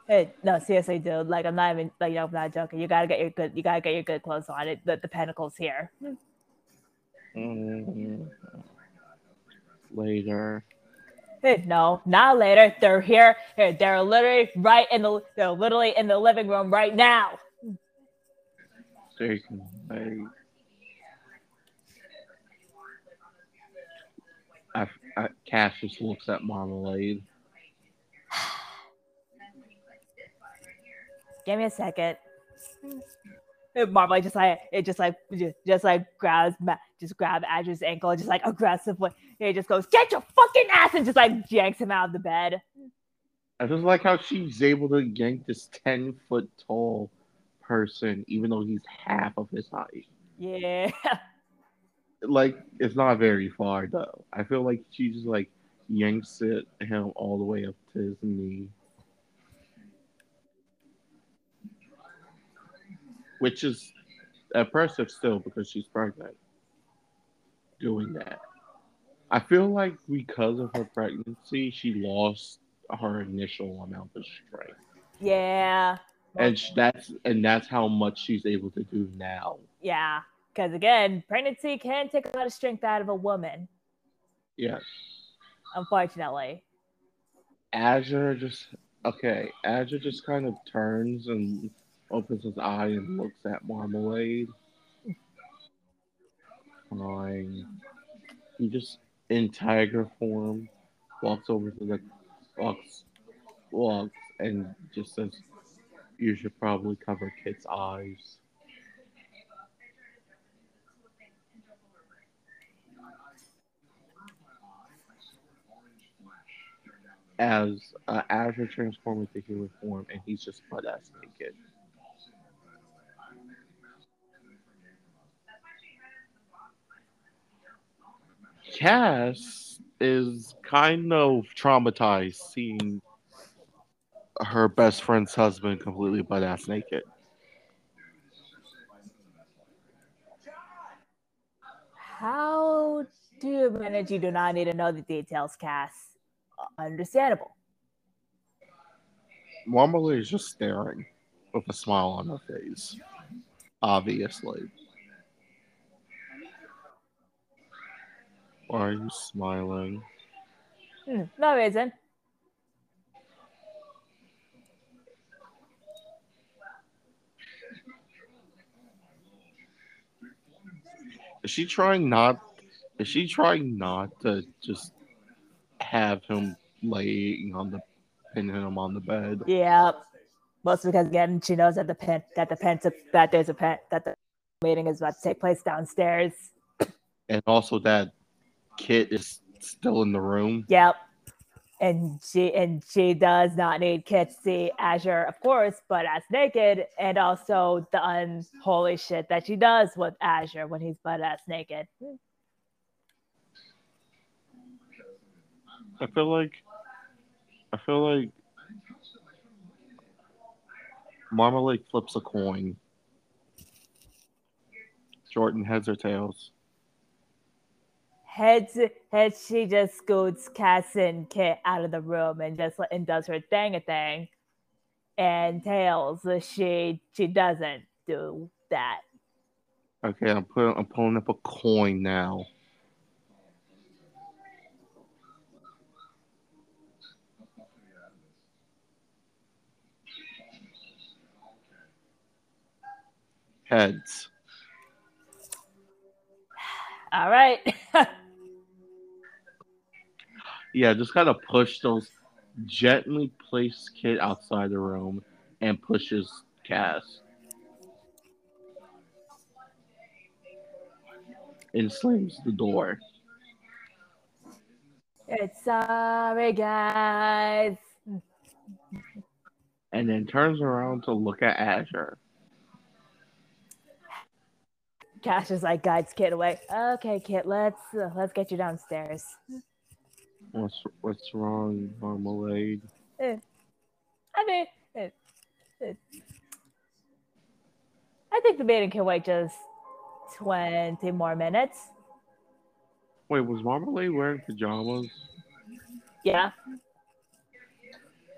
Hey, no, seriously, dude. Like, I'm not even like, you know, I'm not joking. You gotta get your good. You gotta get your good clothes on. It the, the pinnacles here. mm. Later. Hey, no, not later. They're here. Here, they're literally right in the. They're literally in the living room right now. Taken away. I, I, Cass just looks at Marmalade. Give me a second. Marvel just like it just like just, just like grabs just grab Azure's ankle just like aggressively. It just goes get your fucking ass and just like yanks him out of the bed. I just like how she's able to yank this 10 foot tall person, even though he's half of his height. Yeah. Like, it's not very far, though. I feel like she just, like, yanks it him all the way up to his knee. Which is impressive still because she's pregnant. Doing that. I feel like because of her pregnancy, she lost her initial amount of strength. Yeah. and that's and that's how much she's able to do now. Yeah. Because again, pregnancy can take a lot of strength out of a woman, Yes, unfortunately. Azure just okay. Azure just kind of turns and opens his eye and looks at Marmalade. Fine. He just in tiger form walks over to the walks walks and just says, "You should probably cover Kit's eyes." as uh, Azure transforms into human form, and he's just butt ass naked. Cass is kind of traumatized seeing her best friend's husband completely butt ass naked. How do you manage? You do not need to know the details, Cass. Understandable. Marmalade is just staring with a smile on her face. Obviously. Why are you smiling? Hmm, no reason. Is she trying not? Is she trying not to just have him laying on the pinning him on the bed? Yeah. Mostly because again she knows that the pen that the pen that there's a pen that the meeting is about to take place downstairs. And also that Kit is still in the room. Yep. And she and she does not need Kit to see Azure, of course, but as naked, and also the unholy shit that she does with Azure when he's butt ass naked. I feel like I feel like Marmalade flips a coin. Jordan heads or tails. Heads, heads, she just scoots Cass and Kit out of the room and just and does her thing a thing. And tails, she she doesn't do that. Okay, I'm putting I'm pulling up a coin now. Heads. All right. Yeah, just kind of push those. Gently place Kit outside the room and pushes Cass. And slams the door. it's sorry, guys. And then turns around to look at Azure. Cass is like guides Kit away. Okay, Kit, let's uh, let's get you downstairs. What's what's wrong, Marmalade? Eh. I mean, eh, eh. I think the meeting can wait just twenty more minutes. Wait, was Marmalade wearing pajamas? Yeah.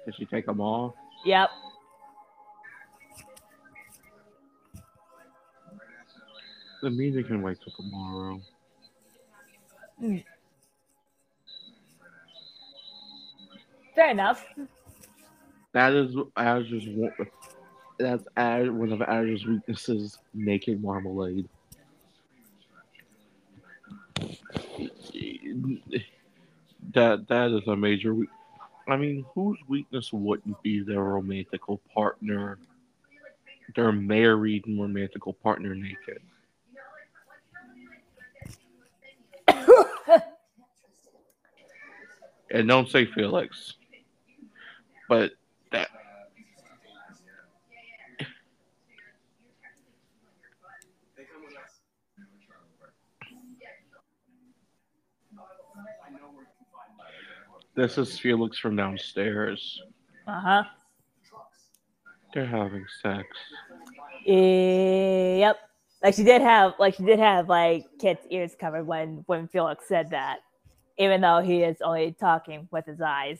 Did she take them off? Yep. The meeting can wait till tomorrow. Fair enough. That is Azure's. That's Az- one of Azure's weaknesses. Naked Marmalade. That that is a major. We- I mean, whose weakness wouldn't be their romantical partner, their married romantical partner naked? And don't say Felix, but that They come with us. I know where you can find them. this is Felix from downstairs. Uh huh. They're having sex. Yep. Like she did have, like she did have, like Kit's ears covered when when Felix said that, even though he is only talking with his eyes.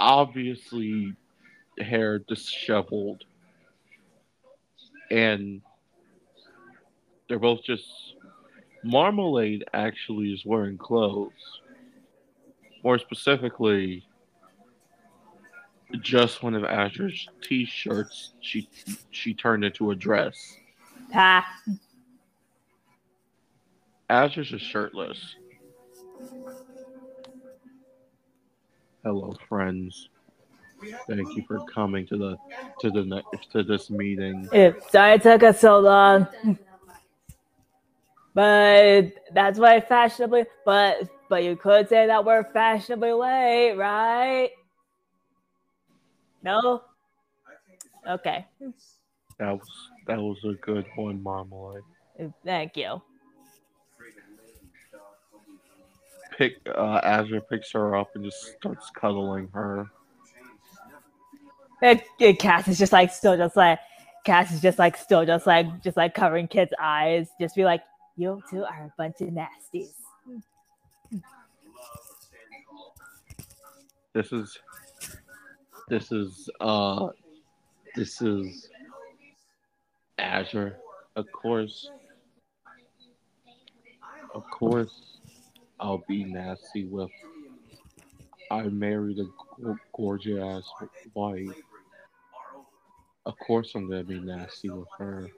Obviously, hair disheveled, and they're both just. Marmalade actually is wearing clothes. More specifically, just one of Azure's t-shirts she she turned into a dress. Ha. Azure's just shirtless. Hello, friends. Thank you for coming to the to the ne- to this meeting. Sorry it took us so long. Does in our pockets. But that's why fashionably. But but you could say that we're fashionably late, right? No. Okay. That was that was a good one, Marmalade. Thank you. Pick uh, Azure picks her up and just starts cuddling her. And, and Cass is just like still just like Cass is just like still just like just like covering kids' eyes, just be like, you two are a bunch of nasties. This is this is uh this is Azure, of course. Of course, I'll be nasty with. I married a gorgeous ass wife. Of course, I'm gonna be nasty with her.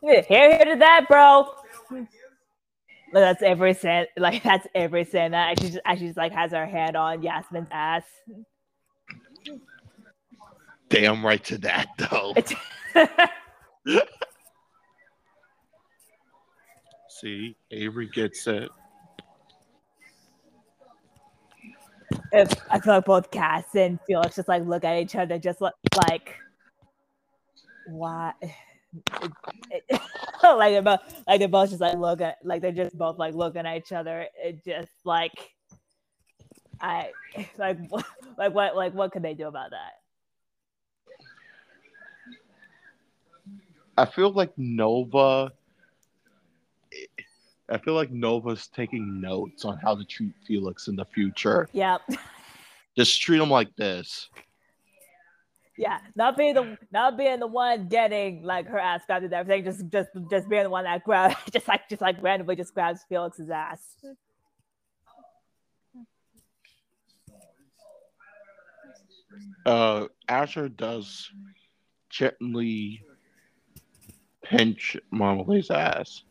Here, here to that, bro. That's every saying, like that's every saying that. And she just, and she just like has her hand on Yasmin's ass. Damn right to that though. See, Avery gets it. If I feel like both Cass and Felix just like look at each other, just like, why? like they're both like they're both just like looking like they're just both like looking at each other. It just like I like like what like what could they do about that? I feel like Nova. I feel like Nova's taking notes on how to treat Felix in the future. Yeah, Just treat him like this. yeah. Not being the not being the one getting like her ass grabbed and everything. Just just just being the one that grabs just like just like randomly just grabs Felix's ass. Uh, Azure does gently pinch Marmalade's ass.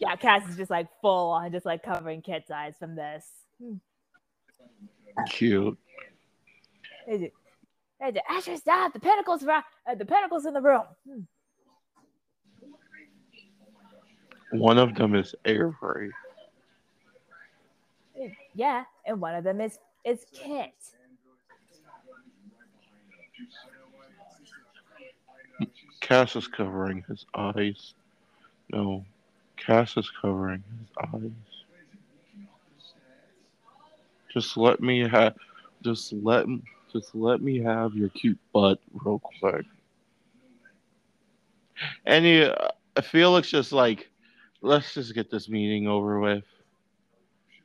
Yeah, Cass is just like full on just like covering Kit's eyes from this. Cute. Hey, dude. Hey, dude. Azure, stop! The pinnacles, ra- uh, the pinnacles in the room. Hmm. One of them is Avery. Yeah, and one of them is is Kit. Cass is covering his eyes. No, Cass is covering his eyes. Just let me have. Just let. Just let me have your cute butt real quick. And you, uh, Felix just like, let's just get this meeting over with.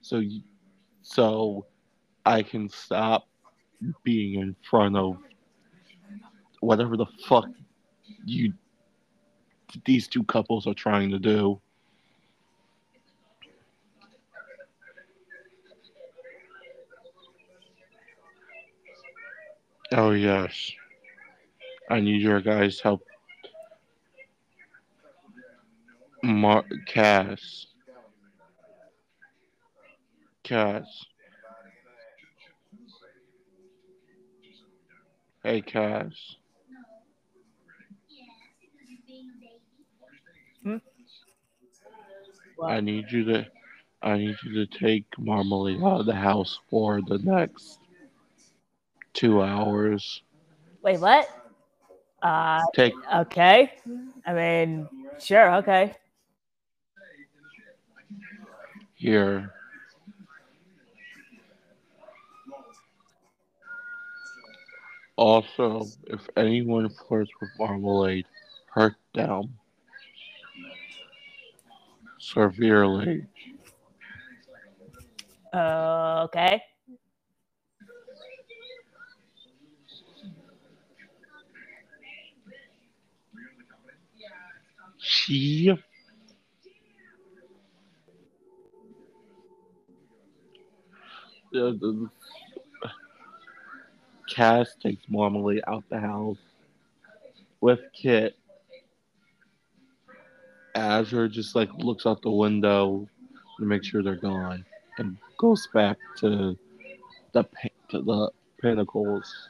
So, so, I can stop being in front of whatever the fuck you these two couples are trying to do. Oh yes. I need your guys' help. Mar- Cass. Cass. Hey Cass. Hmm? I need you to I need you to take Marmalade out of the house for the next two hours. Wait, what? Uh, Take okay. I mean, sure, okay. here. Also, if anyone flirts with Marmalade, hurt them severely. Uh, okay. The Cass takes Marmalade out the house with Kit. Azure just like looks out the window to make sure they're gone and goes back to the to the pinnacles.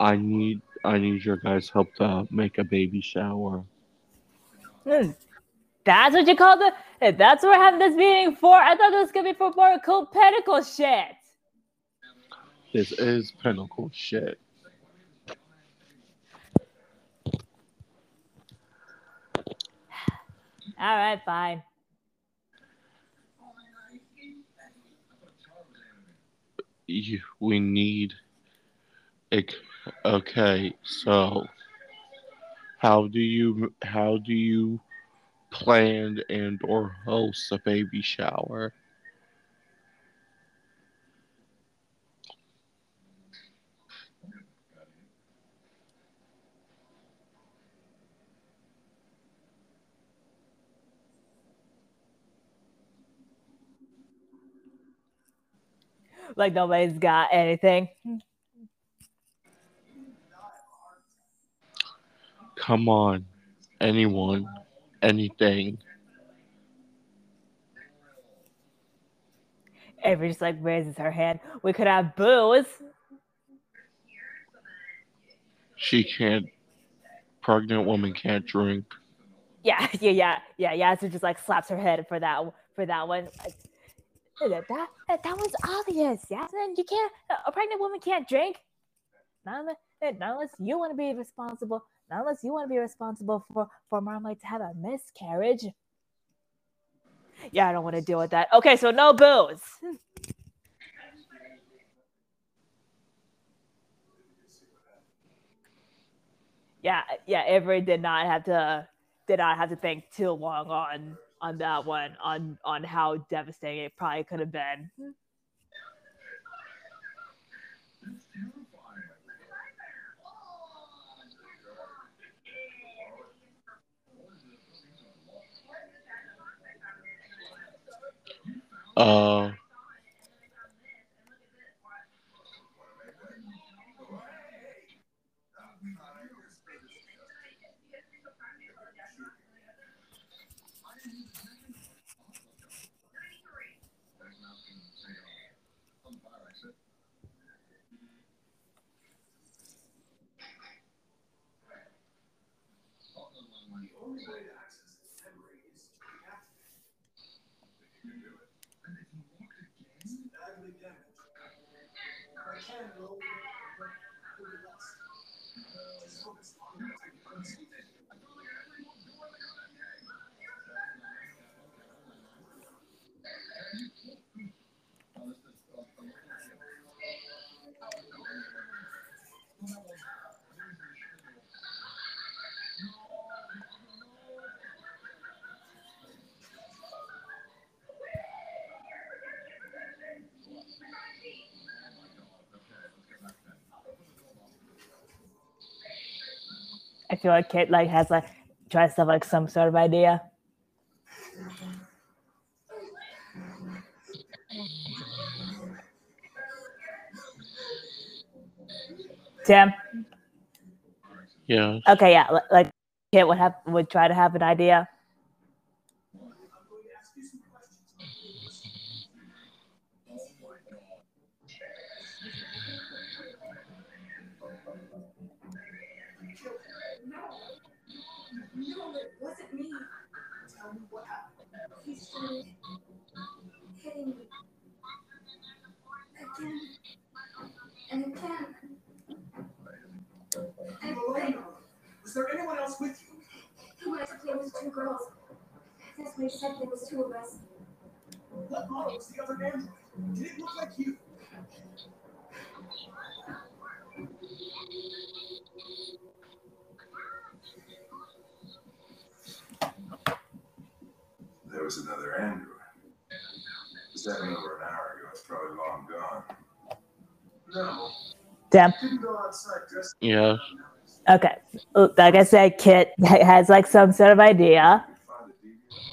I need I need your guys' help to make a baby shower. Hmm. That's what you call the. hey, That's what we're having this meeting for. I thought this was gonna be for more cool pinnacle shit. This is pinnacle shit. All right, fine. You, we need. ec- Okay, so how do you how do you plan and or host a baby shower? Like nobody's got anything. Come on, anyone, anything. Just like raises her hand. We could have booze. She can't. Pregnant woman can't drink. Yeah, yeah, yeah, yeah. Yasser just like slaps her head for that for that one. That that, that was obvious. Yasmin, you can't. A pregnant woman can't drink. Not unless, not unless you want to be responsible. Not unless you want to be responsible for for Marmite to have a miscarriage. Yeah, I don't want to deal with that. Okay, so no booze. Yeah, yeah. Avery did not have to did not have to think too long on on that one on on how devastating it probably could have been. Uh, I feel like Kate like has like tries to have like some sort of idea. Tim. yeah. Okay, yeah, like Kate would have would try to have an idea. Two of us. What model was the other android? Did it look like you? There was another android. Was that over an hour ago? It's probably long gone. No. Tim. Didn't go outside dressed. Yes. Okay. Like I said, Kit has like some sort of idea. Find the deviant.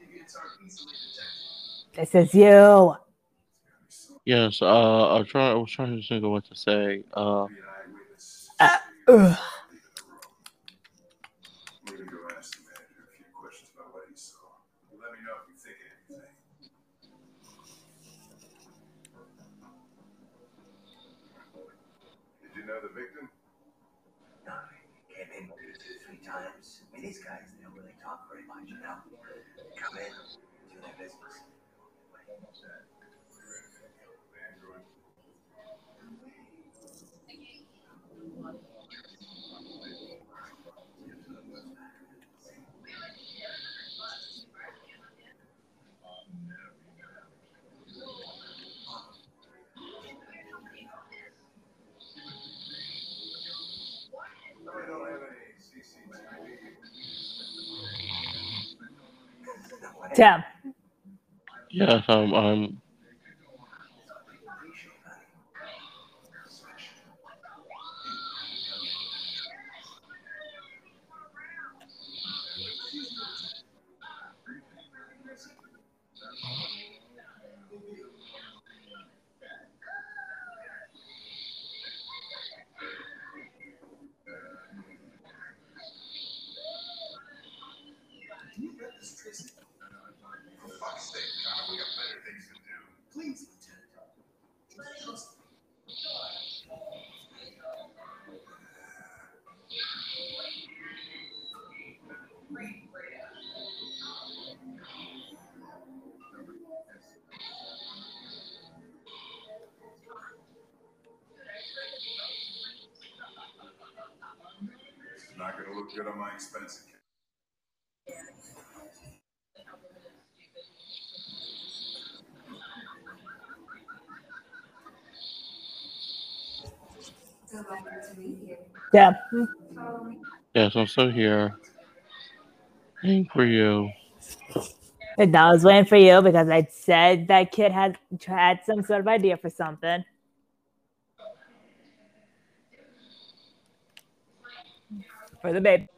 Deviants aren't easily detected. This is you. Yes. Uh, I'm trying. I was trying to think of what to say. Uh, Be an eyewitness. Uh, Tim. Yes, I'm. I'm. It's not look good on my expense account. Delighted to meet you. Tim. Follow me. Yes, I'm still here. Waiting for you. And I was waiting for you because I said that kid had had some sort of idea for something. For the baby.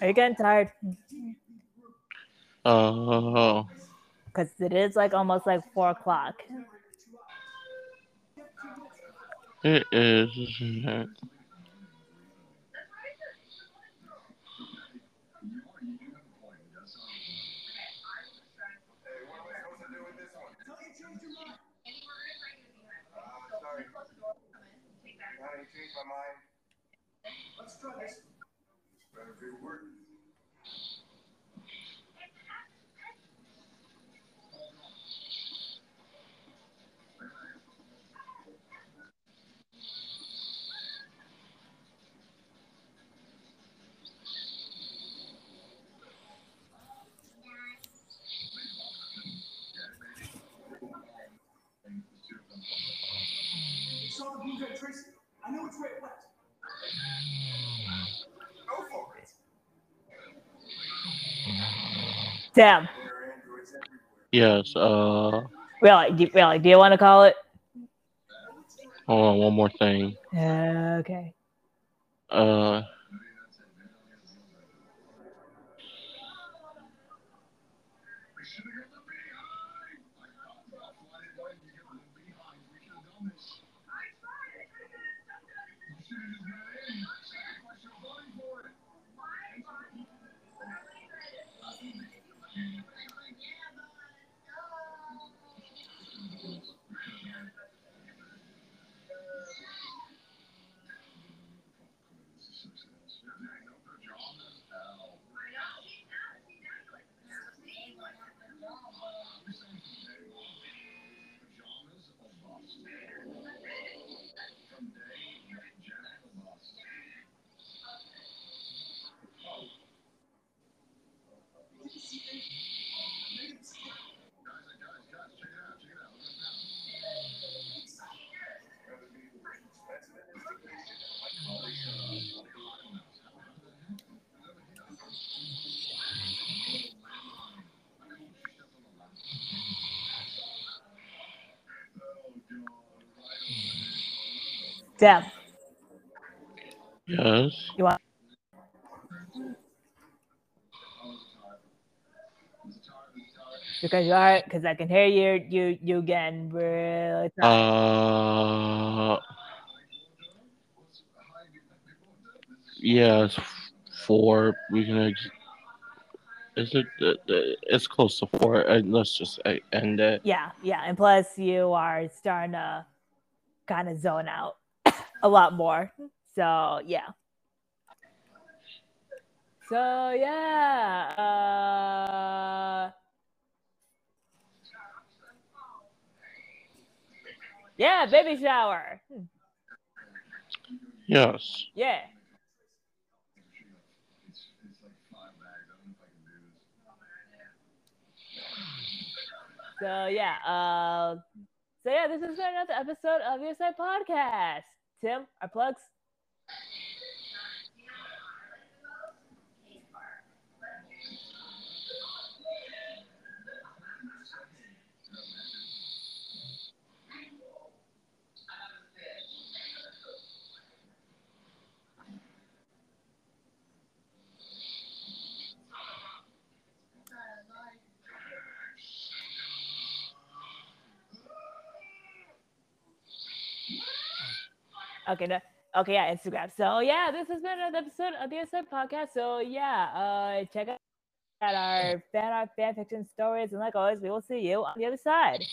Are you getting tired? Oh, Because it is like almost like four o'clock. it is. isn't it? Hey, what am I supposed to do with this one? Tell you changed your mind. Uh, sorry. Honey, changed my mind. Let's try this. Better be working. Saw the blue jet Tracy. I know which way it went. Go for it. Tim. There are androids everywhere. Yes. Uh, Really? Do, really? Do you want to call it? hold on. One more thing. Okay. Uh, Tim, Yes. you want? Because you are, because I can hear you, you, you getting really tired. Uh. Yes. Four. We can. Ex- is it? uh, uh, It's close to four. Uh, let's just uh, end it. yeah, yeah, and plus you are starting to kind of zone out a lot more. So yeah. So yeah. Uh, yeah, baby shower. Hmm, Yes. Yeah. So yeah, uh, so yeah, this has been another episode of Your Side Podcast. Tim, our plugs. Okay, no, okay, yeah, Instagram. So yeah, this has been another episode of the Your Side Podcast. So yeah, uh, check out our fan art, fan fiction stories, and like always, we will see you on the other side.